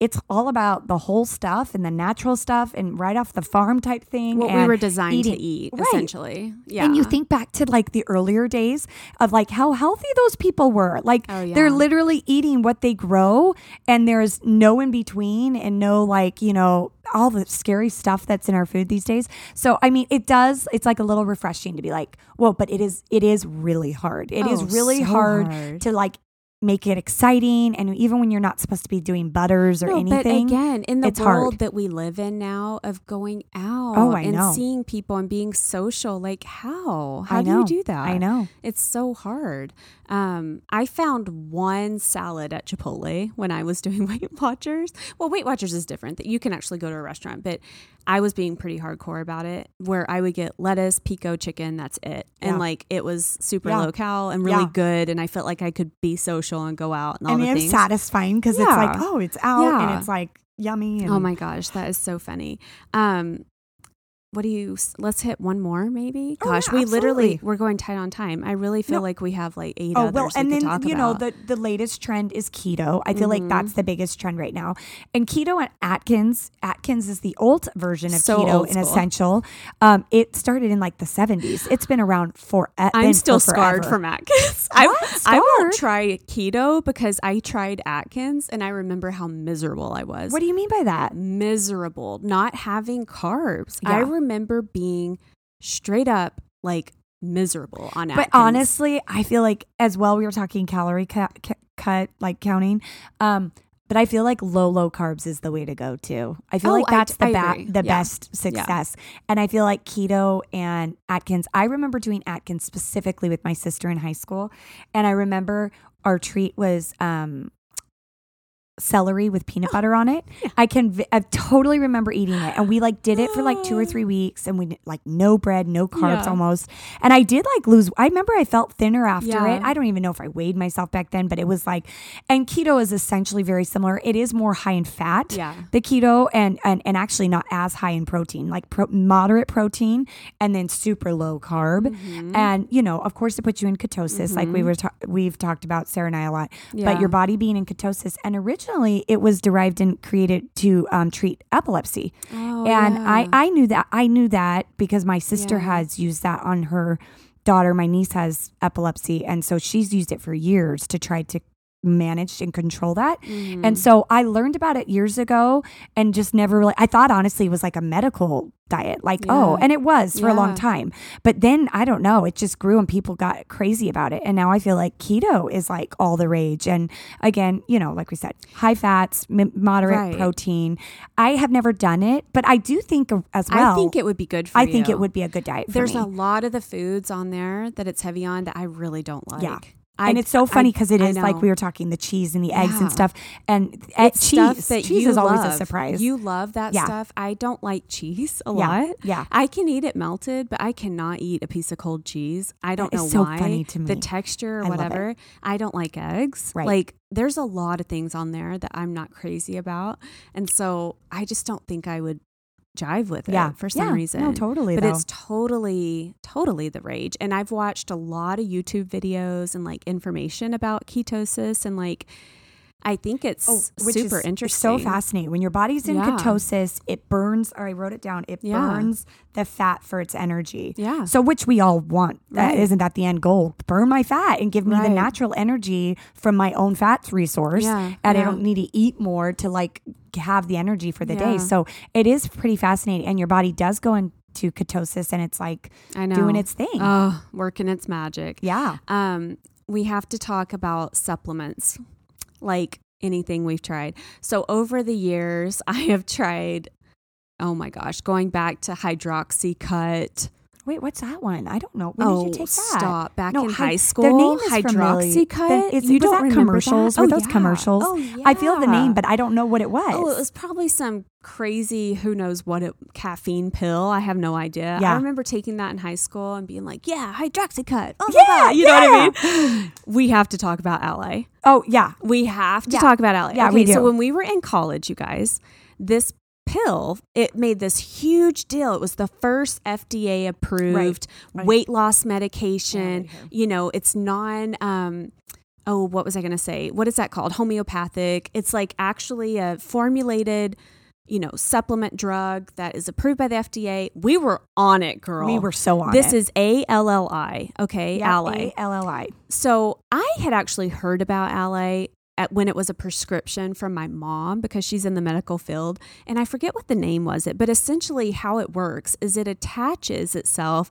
it's all about the whole stuff and the natural stuff and right off the farm type thing. What we were designed eating. to eat, right. essentially. Yeah. And you think back to like the earlier days of like how healthy those people were. Like oh, yeah. they're literally eating what they grow and there's no in between and no like, you know, all the scary stuff that's in our food these days. So I mean, it does. It's like a little refreshing to be like, well, but it is. It is really hard. It oh, is really so hard, hard, to like make it exciting and even when you're not supposed to be doing butters or no, anything but again in the world hard. that we live in now of going out oh, and know. seeing people and being social like how how do you do that i know it's so hard um, I found one salad at Chipotle when I was *laughs* doing Weight Watchers. Well, Weight Watchers is different that you can actually go to a restaurant, but I was being pretty hardcore about it where I would get lettuce, pico chicken, that's it. And yeah. like it was super yeah. low cal and really yeah. good. And I felt like I could be social and go out and all and the things. satisfying because it's like, oh, it's out and it's like yummy. And- oh my gosh, that is so funny. Um, what do you let's hit one more maybe? Oh, gosh yeah, we literally we're going tight on time. I really feel no. like we have like eight oh well and then you know the the latest trend is keto. I feel mm-hmm. like that's the biggest trend right now. And keto and atkins atkins is the old version of so keto and essential. Um it started in like the 70s it's been around for uh, i'm still for scarred from atkins. *laughs* I, I won't try keto because i tried atkins and i remember how miserable i was. What do you mean by that? Miserable not having carbs. Yeah. i remember remember being straight up like miserable on Atkins. But honestly, I feel like as well we were talking calorie cut, cut like counting. Um, but I feel like low low carbs is the way to go too. I feel oh, like that's I, the ba- the yeah. best success. Yeah. And I feel like keto and Atkins. I remember doing Atkins specifically with my sister in high school, and I remember our treat was um, celery with peanut butter on it. Yeah. I can I totally remember eating it and we like did it for like 2 or 3 weeks and we like no bread, no carbs yeah. almost. And I did like lose I remember I felt thinner after yeah. it. I don't even know if I weighed myself back then, but it was like and keto is essentially very similar. It is more high in fat. Yeah. The keto and and, and actually not as high in protein, like pro- moderate protein and then super low carb. Mm-hmm. And you know, of course it puts you in ketosis mm-hmm. like we mm-hmm. were ta- we've talked about Sarah and I a lot. But your body being in ketosis and originally originally it was derived and created to um, treat epilepsy. Oh, and yeah. I, I knew that I knew that because my sister yeah. has used that on her daughter. My niece has epilepsy, and so she's used it for years to try to managed and control that. Mm. And so I learned about it years ago and just never really, I thought honestly it was like a medical diet. Like, oh, yeah. oh, and it was for yeah. a long time. But then I don't know, it just grew and people got crazy about it. And now I feel like keto is like all the rage. And again, you know, like we said, high fats, m- moderate right. protein. I have never done it, but I do think as well. I think it would be good for I you. think it would be a good diet There's me. a lot of the foods on there that it's heavy on that I really don't like. Yeah. I, and it's so funny because it is like we were talking the cheese and the eggs yeah. and stuff, and it's eh, cheese. that cheese is always a surprise. You love that yeah. stuff. I don't like cheese a yeah. lot. Yeah, I can eat it melted, but I cannot eat a piece of cold cheese. I don't know so why. Funny to me. The texture or I whatever. I don't like eggs. Right. Like there's a lot of things on there that I'm not crazy about, and so I just don't think I would jive with it yeah. for some yeah. reason. No, totally. But though. it's totally, totally the rage. And I've watched a lot of YouTube videos and like information about ketosis and like I think it's oh, super interesting. so fascinating. When your body's in yeah. ketosis, it burns, or I wrote it down, it yeah. burns the fat for its energy. Yeah. So, which we all want. Right. That, not that the end goal? Burn my fat and give me right. the natural energy from my own fats resource. Yeah. And yeah. I don't need to eat more to like have the energy for the day. So, it is pretty fascinating. And your body does go into ketosis and it's like I know. doing its thing. Oh, working its magic. Yeah. Um, we have to talk about supplements like anything we've tried. So over the years, *laughs* I have tried, oh my gosh, going back to Hydroxycut. Wait, what's that one? I don't know. When oh, did you oh, take that? Stop. Back no, in high school, the name is Hydroxycut. Is, you don't that commercials? That? Were oh, those yeah. commercials? Oh, yeah. I feel the name, but I don't know what it was. Oh, it was probably some crazy, who knows what, it, caffeine pill. I have no idea. Yeah. I remember taking that in high school and being like, yeah, Hydroxycut. Oh, yeah, you know what I mean? we have to talk about Alli. Oh, yeah. We have to talk about Alli. Oh, yeah, okay, we do. So when we were in college, you guys, this pill, it made this huge deal. It was the first FDA approved right. Weight loss medication. Yeah, you know, it's non um oh, what was I going to say? What is that called? Homeopathic. It's like actually a formulated you know, supplement drug that is approved by the FDA. We were on it, girl. We were so on this it. This is A L L I, okay? Yeah, A L L I. So I had actually heard about Alli at when it was a prescription from my mom because she's in the medical field and I forget what the name was it, but essentially how it works is it attaches itself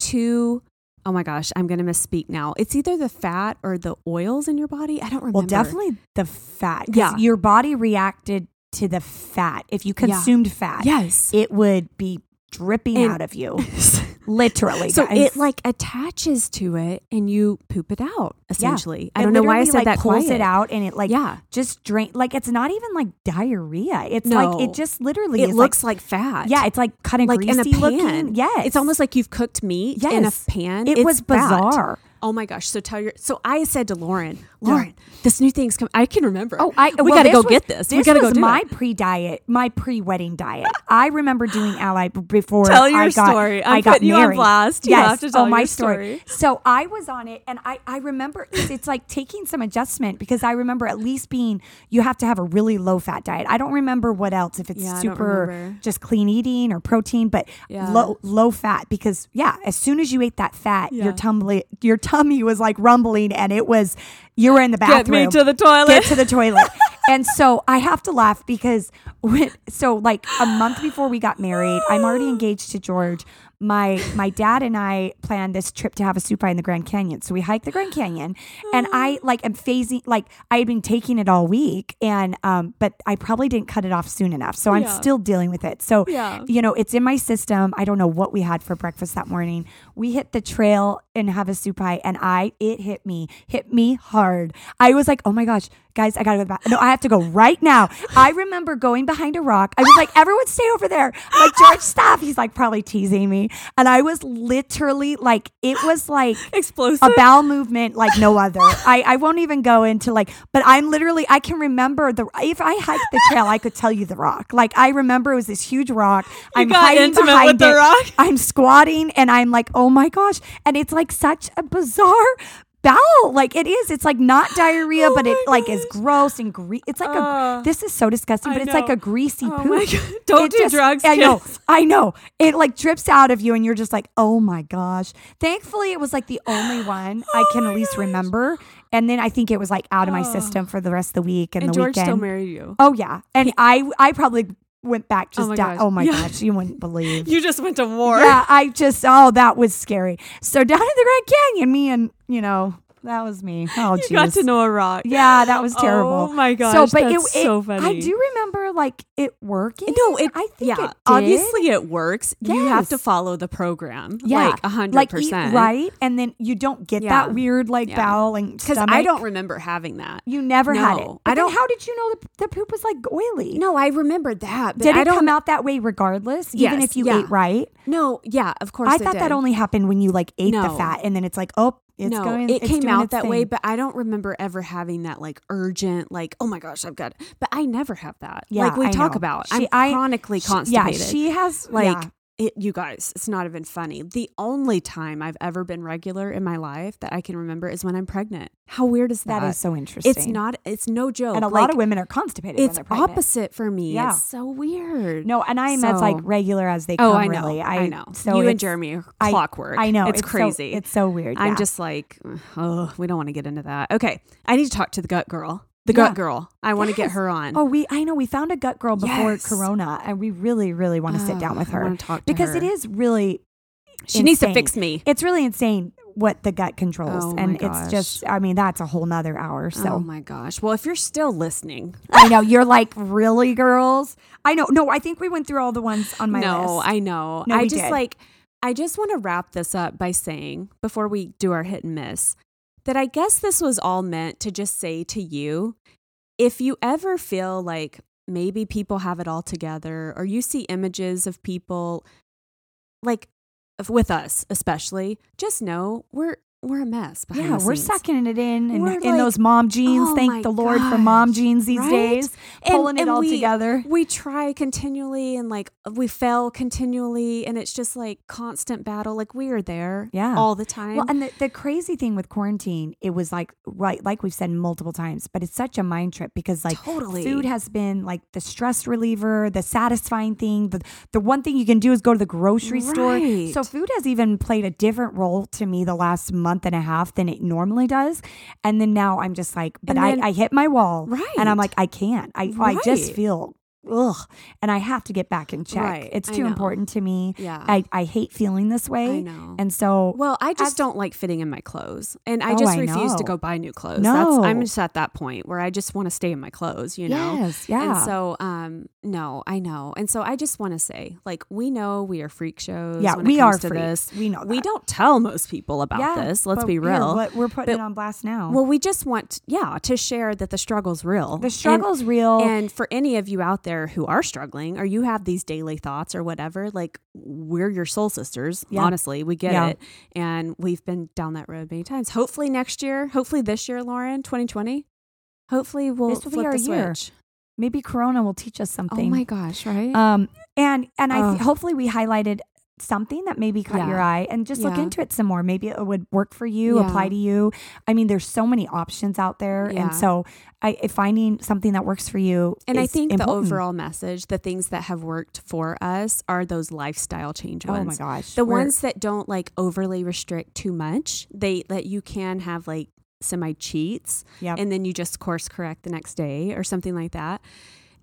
to oh my gosh, I'm going to misspeak now. It's either the fat or the oils in your body. I don't remember. Well, definitely the fat. Yeah. Your body reacted to the fat. If you consumed yeah. fat, yes, it would be dripping and out of you. *laughs* Literally. So guys. it like attaches to it and you poop it out essentially. Yeah. I don't know why I said like that pulls quiet. it out and it like yeah. just drain like it's not even like diarrhea. It's no. like it just literally It looks like, like, fat. Yeah, it's like kind of like greasy in a pan. looking. Yes. It's almost like you've cooked meat yes. in a pan. It it's was bizarre. Fat. Oh my gosh. So tell your so I said to Lauren, Lauren, this new thing's coming. I can remember. Oh, I we well, gotta go was, get this. This we gotta go my it. pre-diet, my pre-wedding diet. I remember doing Alli before tell your I got, story. I'm I got you married. on blast. You yes. oh, my story. story. So I was on it, and I I remember it's, it's like taking some adjustment because I remember at least being you have to have a really low fat diet. I don't remember what else if it's yeah, super just clean eating or protein, but yeah. low low fat because yeah, as soon as you ate that fat, yeah. your tummy your tummy was like rumbling, and it was you were in the bathroom. Get me to the toilet. Get to the toilet. and so I have to laugh because when, so like a month before we got married, I'm already engaged to George my my dad and I planned this trip to Havasu in the Grand Canyon. So we hiked the Grand Canyon, and I like am phasing like I had been taking it all week, and um, but I probably didn't cut it off soon enough. So I'm yeah. still dealing with it. So yeah. you know, it's in my system. I don't know what we had for breakfast that morning. We hit the trail in Havasupai, and I it hit me, hit me hard. I was like, oh my gosh, guys, I gotta go back. No, I have to go right now. I remember going behind a rock. I was like, everyone stay over there. I'm like, George, stop. He's like probably teasing me. And I was literally like, it was like *laughs* explosive, a bowel movement like no other. *laughs* I, I won't even go into like, but I'm literally, I can remember the, if I hiked the trail, I could tell you the rock. Like I remember it was this huge rock. You I'm got hiding intimate behind with the it. rock. I'm squatting and I'm like, oh my gosh. And it's like such a bizarre bowel. Like it is. It's like not diarrhea, oh but it gosh. like is gross and gre- It's like uh, a. This is so disgusting, but I it's know. like a greasy oh poop. Don't it do just, drugs. I know. I know. It like drips out of you, and you're just like, oh my gosh. Thankfully, it was like the only *gasps* one I can Oh at least gosh. remember. And then I think it was like out of my Oh. system for the rest of the week and, And the George weekend. still married you. oh yeah, and I I probably went back Oh just my down. gosh. Oh my Yeah. gosh, you wouldn't *laughs* believe. You just went to war. Yeah, I just oh that was scary. So down in the Grand Canyon, me and you know that was me. *laughs* Oh, you got to know a rock. Yeah, that was *laughs* oh terrible. Oh my gosh, so, but that's it, it, so funny. I do remember like it working. No, it. I think yeah, it did. obviously it works. You have to follow the program. Yeah, like a hundred like percent, right, and then you don't get Yeah. that weird like Yeah. bowel and Because. I don't remember having that. You never had it. But I don't- How did you know the, the poop was like oily? No, I remember that. But Did I it don't. come out that way regardless, even if you yeah. ate right? no, yeah, of course. I thought that only happened when you like ate the fat, and then it's like, oh, it's no, going. it came out that way, but I don't remember ever having that like urgent, like, oh my gosh, I've got. But I never have that. Yeah, like we I talk know. about, She- I'm I- chronically She- constipated. Yeah, she has like yeah. It. You guys, it's not even funny. The only time I've ever been regular in my life that I can remember is when I'm pregnant. How weird is that? that is so interesting. It's not. It's no joke. and a like, lot of women are constipated. when It's opposite for me. Yeah. It's so weird. No, and I am as like regular as they Oh, come. I know. Really, I, know. So you and it's- Jeremy are I- clockwork. I know It's, so- crazy. it's so weird. I'm yeah. just like, *sighs* oh, we don't want to get into that. Okay, I need to talk to the gut girl. The Yeah. gut girl. I want to get her on. Oh, we I know we found a gut girl before Yes. Corona, and we really, really want to sit down with her talk to because her. it is really She needs to fix me. It's really insane what the gut controls, Oh and it's just I mean that's a whole nother hour. So. Oh my gosh. Well, if you're still listening, I know you're like really girls. I know. No, I think we went through all the ones on my no, list. No, I know. No, I just did. like, I just want to wrap this up by saying before we do our hit and miss that I guess this was all meant to just say to you if you ever feel like maybe people have it all together or you see images of people like with us especially just know we're we're a mess. yeah, we're scenes. sucking it in and in like, those mom jeans. Oh Thank the Lord gosh, for mom jeans these right? days, pulling and, it all we, together. We try continually and like we fail continually, and it's just like constant battle. Like we are there, yeah, all the time. Well, and the, the crazy thing with quarantine, it was like right, like we've said multiple times, but it's such a mind trip because like totally. food has been like the stress reliever, the satisfying thing. The the one thing you can do is go to the grocery right. store. So food has even played a different role to me the last month and a half than it normally does. And then now I'm just like, but then, I, I hit my wall. Right. And I'm like, I can't. I, right. I just feel ugh, and I have to get back in check. Right, it's too important to me. Yeah. I, I hate feeling this way. I know. And so Well, I just as, don't like fitting in my clothes. And I oh, just refuse I to go buy new clothes. No. That's I'm just at that point where I just want to stay in my clothes, you know? Yes, yeah. And so um no, I know. And so I just want to say, like, we know we are freak shows. Yeah, we are to freaks. This. We know that. We don't tell most people about yeah, this. Let's be real. Here, we're putting but, it on blast now. Well, we just want yeah, to share that the struggle's real. The struggle's and, real. And for any of you out there who are struggling struggling or you have these daily thoughts or whatever, like we're your soul sisters. Yeah. Honestly, we get yeah. it. And we've been down that road many times. Hopefully next year, hopefully this year, Lauren, 2020, hopefully we'll this will flip be our the year. switch. Maybe Corona will teach us something. Oh my gosh, right? Um, and and I th- hopefully we highlighted something that maybe caught yeah. your eye and just yeah. look into it some more. Maybe it would work for you, yeah. apply to you. I mean, there's so many options out there. And so I, finding something that works for you. And I think important. the overall message, the things that have worked for us are those lifestyle change ones. Oh my gosh. The We're, ones that don't like overly restrict too much. They that you can have like semi cheats yep. and then you just course correct the next day or something like that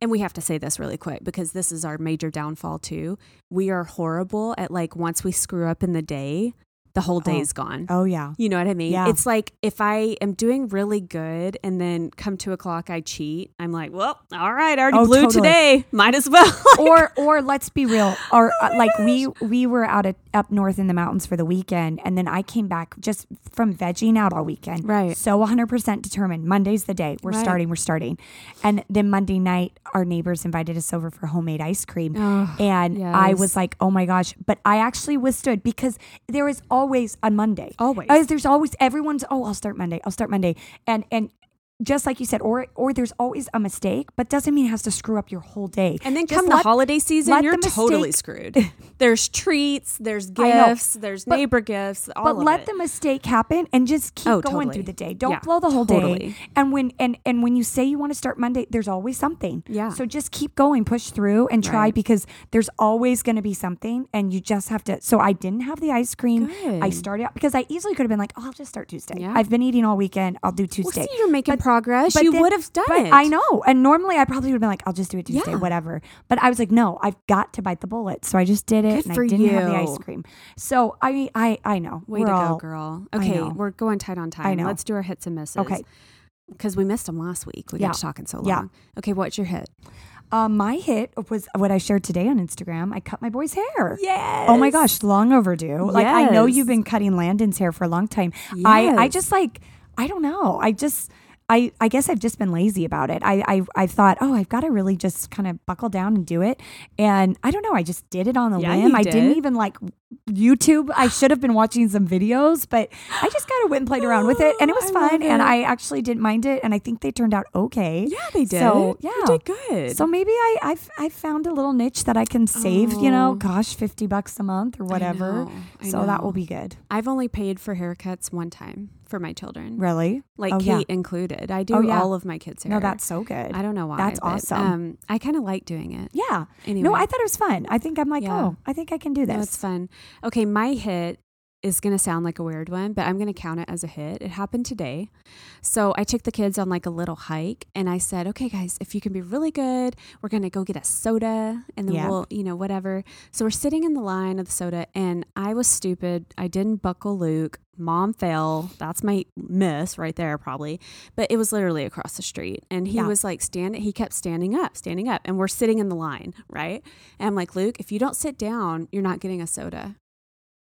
and we have to say this really quick because this is our major downfall too. We are horrible at like once we screw up in the day, the whole day's oh. gone. Oh yeah. You know what I mean? Yeah. It's like if I am doing really good and then come two o'clock I cheat, I'm like, well, all right, I already oh, blew totally. today. *laughs* Might as well. *laughs* or or let's be real. Or oh uh, like gosh. we we were out at up north in the mountains for the weekend and then I came back just from vegging out all weekend. Right. So 100% determined. Monday's the day. We're right. starting, we're starting. And then Monday night our neighbors invited us over for homemade ice cream. Oh, and yes. I was like, "Oh my gosh." But I actually withstood because there is all always on Monday. Always. As there's always everyone's oh, I'll start Monday. I'll start Monday. And and just like you said, or or there's always a mistake, but doesn't mean it has to screw up your whole day. And then just come let, the holiday season, you're totally screwed. *laughs* there's treats, there's gifts, there's but, neighbor gifts, all But let it. the mistake happen and just keep oh, going totally. through the day. Don't yeah, blow the whole totally. day. And when and and when you say you want to start Monday, there's always something. Yeah. So just keep going, push through, and try right. because there's always going to be something, and you just have to. So I didn't have the ice cream. Good. I started out because I easily could have been like, oh, I'll just start Tuesday. Yeah. I've been eating all weekend. I'll do Tuesday. Well, see, you're making but, progress. But you would have done it. I know. And normally I probably would have been like, I'll just do it Tuesday, yeah. whatever. But I was like, no, I've got to bite the bullet. So I just did it Good and I didn't you. have the ice cream. So I mean, I I know. Way we're to all, go, girl. Okay, we're going tight on time. I know. Let's do our hits and misses. Okay. Because we missed them last week. We yeah. got to talking so long. Yeah. Okay, what's your hit? Um, my hit was what I shared today on Instagram. I cut my boy's hair. Yes. Oh my gosh, long overdue. Like I know you've been cutting Landon's hair for a long time. Yes. I I just like I don't know. I just I, I guess I've just been lazy about it. I, I, I thought, oh, I've got to really just kind of buckle down and do it. And I don't know. I just did it on the yeah, whim. I did. didn't even like YouTube. I should have been watching some videos, but I just kind of went and played around with it, and it was I fun. And I actually didn't mind it, and I think they turned out okay. Yeah, they did. So yeah, you did good. So maybe I I've I found a little niche that I can save. Oh. You know, gosh, fifty bucks a month or whatever. I know, I so know. that will be good. I've only paid for haircuts one time for my children. Really? Like oh, Kate yeah. included. I do oh, yeah. all of my kids' hair. No, that's so good. I don't know why. That's but, awesome. Um, I kind of like doing it. Yeah. Anyway. No, I thought it was fun. I think I'm like, Yeah. oh, I think I can do this. No, it's fun. Okay, my hit is going to sound like a weird one, but I'm going to count it as a hit. It happened today. So I took the kids on like a little hike and I said, okay, guys, if you can be really good, we're going to go get a soda and then Yeah. we'll, you know, whatever. So we're sitting in the line of the soda and I was stupid. I didn't buckle Luke. Mom fell. That's my miss right there, probably. But it was literally across the street. And he Yeah. was like, standing, he kept standing up, standing up. And we're sitting in the line, right? And I'm like, Luke, if you don't sit down, you're not getting a soda.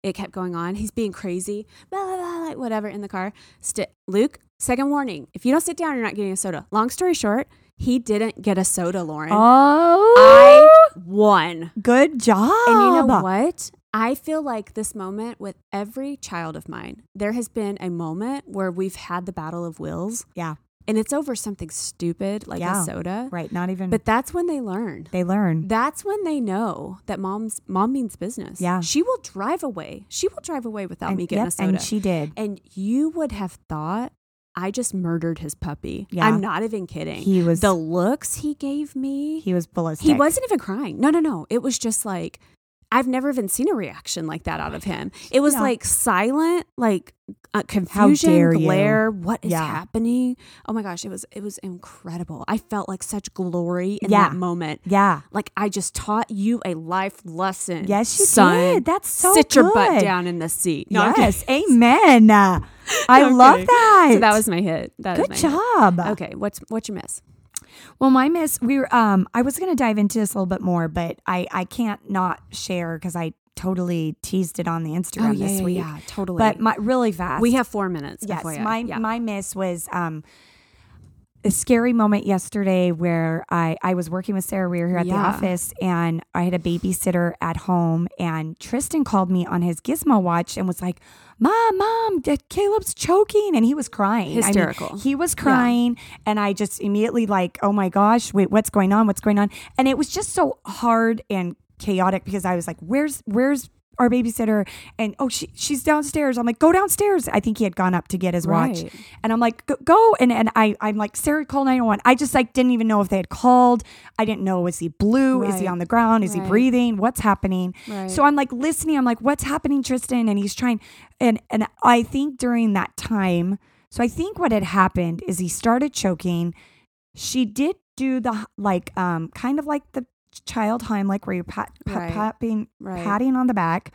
It kept going on. He's being crazy, blah, blah, blah, like whatever in the car. St- Luke, second warning. If you don't sit down, you're not getting a soda. Long story short, he didn't get a soda, Lauren. Oh, I won. good job. And you know what? I feel like this moment with every child of mine, there has been a moment where we've had the battle of wills. Yeah. And it's over something stupid like yeah. a soda. Right. Not even. But that's when they learn. They learn. That's when they know that mom's mom means business. Yeah. She will drive away. She will drive away without and, me getting yep, a soda. And she did. And you would have thought I just murdered his puppy. Yeah. I'm not even kidding. He was the looks he gave me. He was ballistic. He wasn't even crying. No, no, no. It was just like I've never even seen a reaction like that out of him. It was like silent, like uh, confusion, glare. You. What is yeah. happening? Oh my gosh, it was it was incredible. I felt like such glory in yeah. that moment. Yeah, like I just taught you a life lesson. Yes, you son. did. That's so sit good. your butt down in the seat. No, yes, *laughs* amen. I no, love that. So that was my hit. That good job. Hit. Okay, what's what's your miss? Well, my miss, we were. Um, I was going to dive into this a little bit more, but I I can't not share because I totally teased it on the Instagram oh, yeah, this yeah, week. Yeah, totally. But my really fast. We have four minutes. Yes, my yeah. my miss was um a scary moment yesterday where I, I was working with Sarah. We were here at yeah. the office and I had a babysitter at home. And Tristan called me on his gizmo watch and was like, Mom, Mom, Caleb's choking. And he was crying. Hysterical. I mean, he was crying. Yeah. And I just immediately, like, oh my gosh, wait, what's going on? What's going on? And it was just so hard and chaotic because I was like, where's, where's, our babysitter and oh she she's downstairs. I'm like go downstairs. I think he had gone up to get his watch, right. and I'm like go, go, and and I I'm like Sarah call 911. I just like didn't even know if they had called. I didn't know is he blue? Right. Is he on the ground? Is right. he breathing? What's happening? So I'm like listening. I'm like what's happening, Tristan? And he's trying, and and I think during that time, so I think what had happened is he started choking. She did do the like um kind of like the child Heimlich where you're pat, pat, right. patting, right. patting on the back.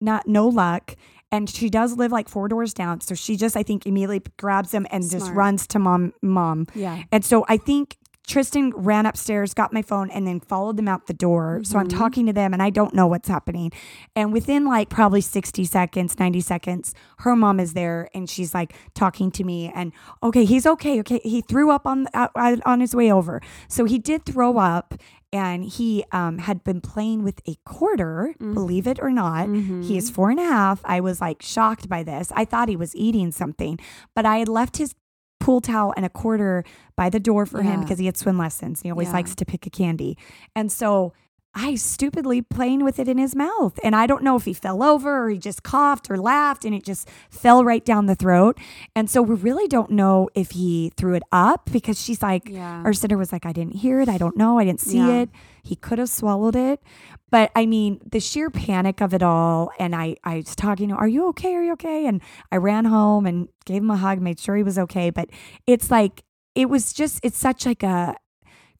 Not no luck. And she does live like four doors down. So she just I think immediately grabs him and Smart. just runs to mom mom. Yeah. And so I think Tristan ran upstairs, got my phone, and then followed them out the door. Mm-hmm. So I'm talking to them and I don't know what's happening. And within like probably 60 seconds, 90 seconds, her mom is there and she's like talking to me and okay, he's okay. Okay. He threw up on uh, on his way over. So he did throw up and he um, had been playing with a quarter, mm-hmm. believe it or not. Mm-hmm. He is four and a half. I was like shocked by this. I thought he was eating something, but I had left his pool towel and a quarter by the door for yeah. him because he had swim lessons. and He always yeah. likes to pick a candy. And so I stupidly playing with it in his mouth. And I don't know if he fell over or he just coughed or laughed and it just fell right down the throat. And so we really don't know if he threw it up because she's like, yeah. our sitter was like, I didn't hear it. I don't know. I didn't see yeah. it. He could have swallowed it. But I mean, the sheer panic of it all. And I, I was talking to Are you okay? Are you okay? And I ran home and gave him a hug, made sure he was okay. But it's like, it was just, it's such like a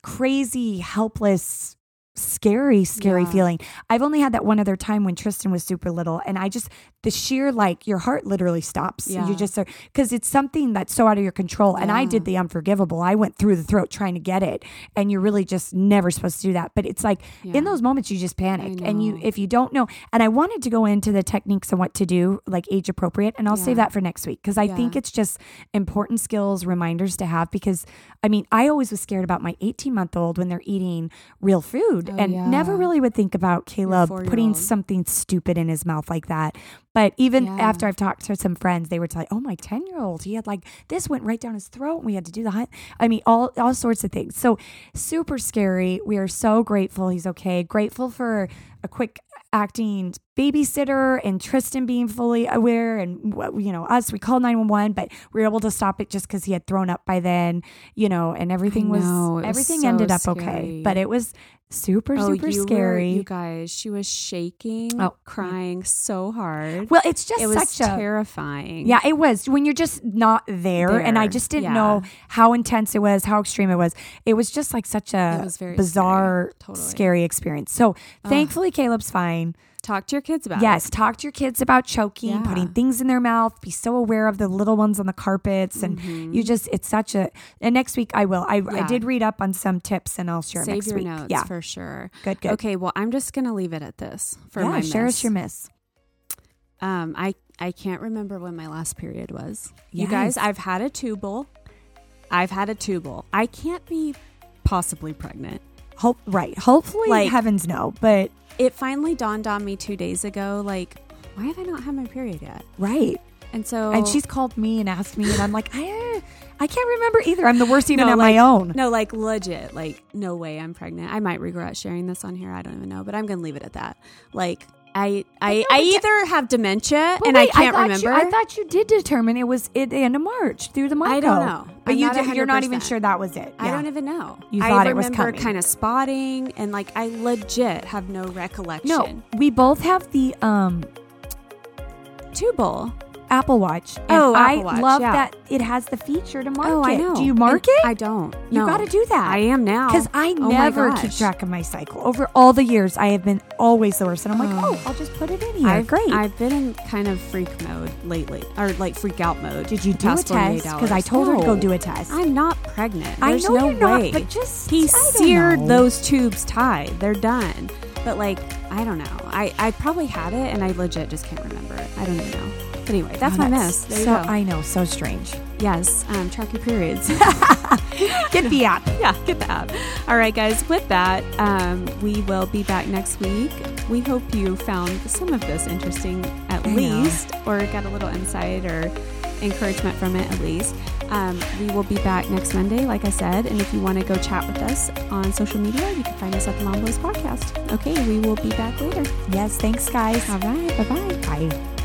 crazy, helpless, scary, scary Yeah. feeling. I've only had that one other time when Tristan was super little, and I just the sheer like your heart literally stops. Yeah. You just are because it's something that's so out of your control. And I did the unforgivable. I went through the throat trying to get it, and you're really just never supposed to do that. But it's like in those moments you just panic, and you if you don't know. And I wanted to go into the techniques and what to do, like age appropriate, and I'll save that for next week because I think it's just important skills, reminders to have. Because I mean, I always was scared about my 18 month old when they're eating real food, Oh, and yeah. never really would think about Caleb putting something stupid in his mouth like that. But even Yeah. after I've talked to some friends, they were like, "Oh, my 10 year old, he had like this went right down his throat. And we had to do the hunt. I mean, all all sorts of things. So super scary. We are so grateful he's okay. Grateful for a quick acting babysitter and Tristan being fully aware and you know us we called 911 but we were able to stop it just cuz he had thrown up by then you know and everything was know, was everything so ended up scary. okay but it was super Oh, super you scary Were, you guys, she was shaking, Oh, crying so hard. well it's just it was such a terrifying. Yeah, it was when you're just not there, and I just didn't yeah. know how intense it was, how extreme it was. It was just like such a It was very bizarre, scary, totally. scary experience. So thankfully, Caleb's fine. Talk to your kids about Yes, it. talk to your kids about choking, Yeah. putting things in their mouth. Be so aware of the little ones on the carpets, and you just it's such a. And next week I will. I, I Mm-hmm. Did read up on some tips, and I'll share Save next your week. notes yeah, for sure. good, good. Okay, well, I'm just gonna leave it at this for yeah, my share miss. us your miss. Um, I I can't remember when my last period was. You guys, I've had a tubal. I've had a tubal. I can't be possibly pregnant. Hope right. Hopefully, like, heavens no. But it finally dawned on me two days ago. Like, why have I not had my period yet? Right. And so, and she's called me and asked me, and I'm like, I, I can't remember either. I'm the worst even no, at like, my own. No, like legit, like no way I'm pregnant. I might regret sharing this on here. I don't even know, but I'm gonna leave it at that. Like I I, I either have dementia and wait, I can't I remember. You, I thought you did determine it was at the end of March through the Marco. I don't know, but I'm you not you're not even sure that was it. Yeah. I don't even know. You thought I it was coming. kind of spotting and like I legit have no recollection. No, we both have the um tubal. Apple Watch. oh, I Watch, love yeah. that it has the feature to mark oh, it. I know. Do you mark and it? I don't. You no. got to do that. I am now because I oh never keep track of my cycle. Over all the years, I have been always the worst, and I'm like, oh. oh, I'll just put it in here. I've, Great. I've been in kind of freak mode lately, or like freak out mode. Did you do a test? Because I told no. her to go do a test. I'm not pregnant. I There's know no you're way. not, but just he I seared those tubes tied. They're done. But like, I don't know. I I probably had it, and I legit just can't remember it. I don't even know. Anyway, that's oh, my mess. There so, I know, so strange. Yes, um, track your periods. get the app. *laughs* Yeah, get the app. All right, guys, with that, um, we will be back next week. We hope you found some of this interesting at I least, know. or got a little insight or encouragement from it at least. Um, we will be back next Monday, like I said. And if you want to go chat with us on social media, you can find us at the Mom Voice Podcast. Okay, we will be back later. Yes, thanks, guys. All right, bye-bye. Bye.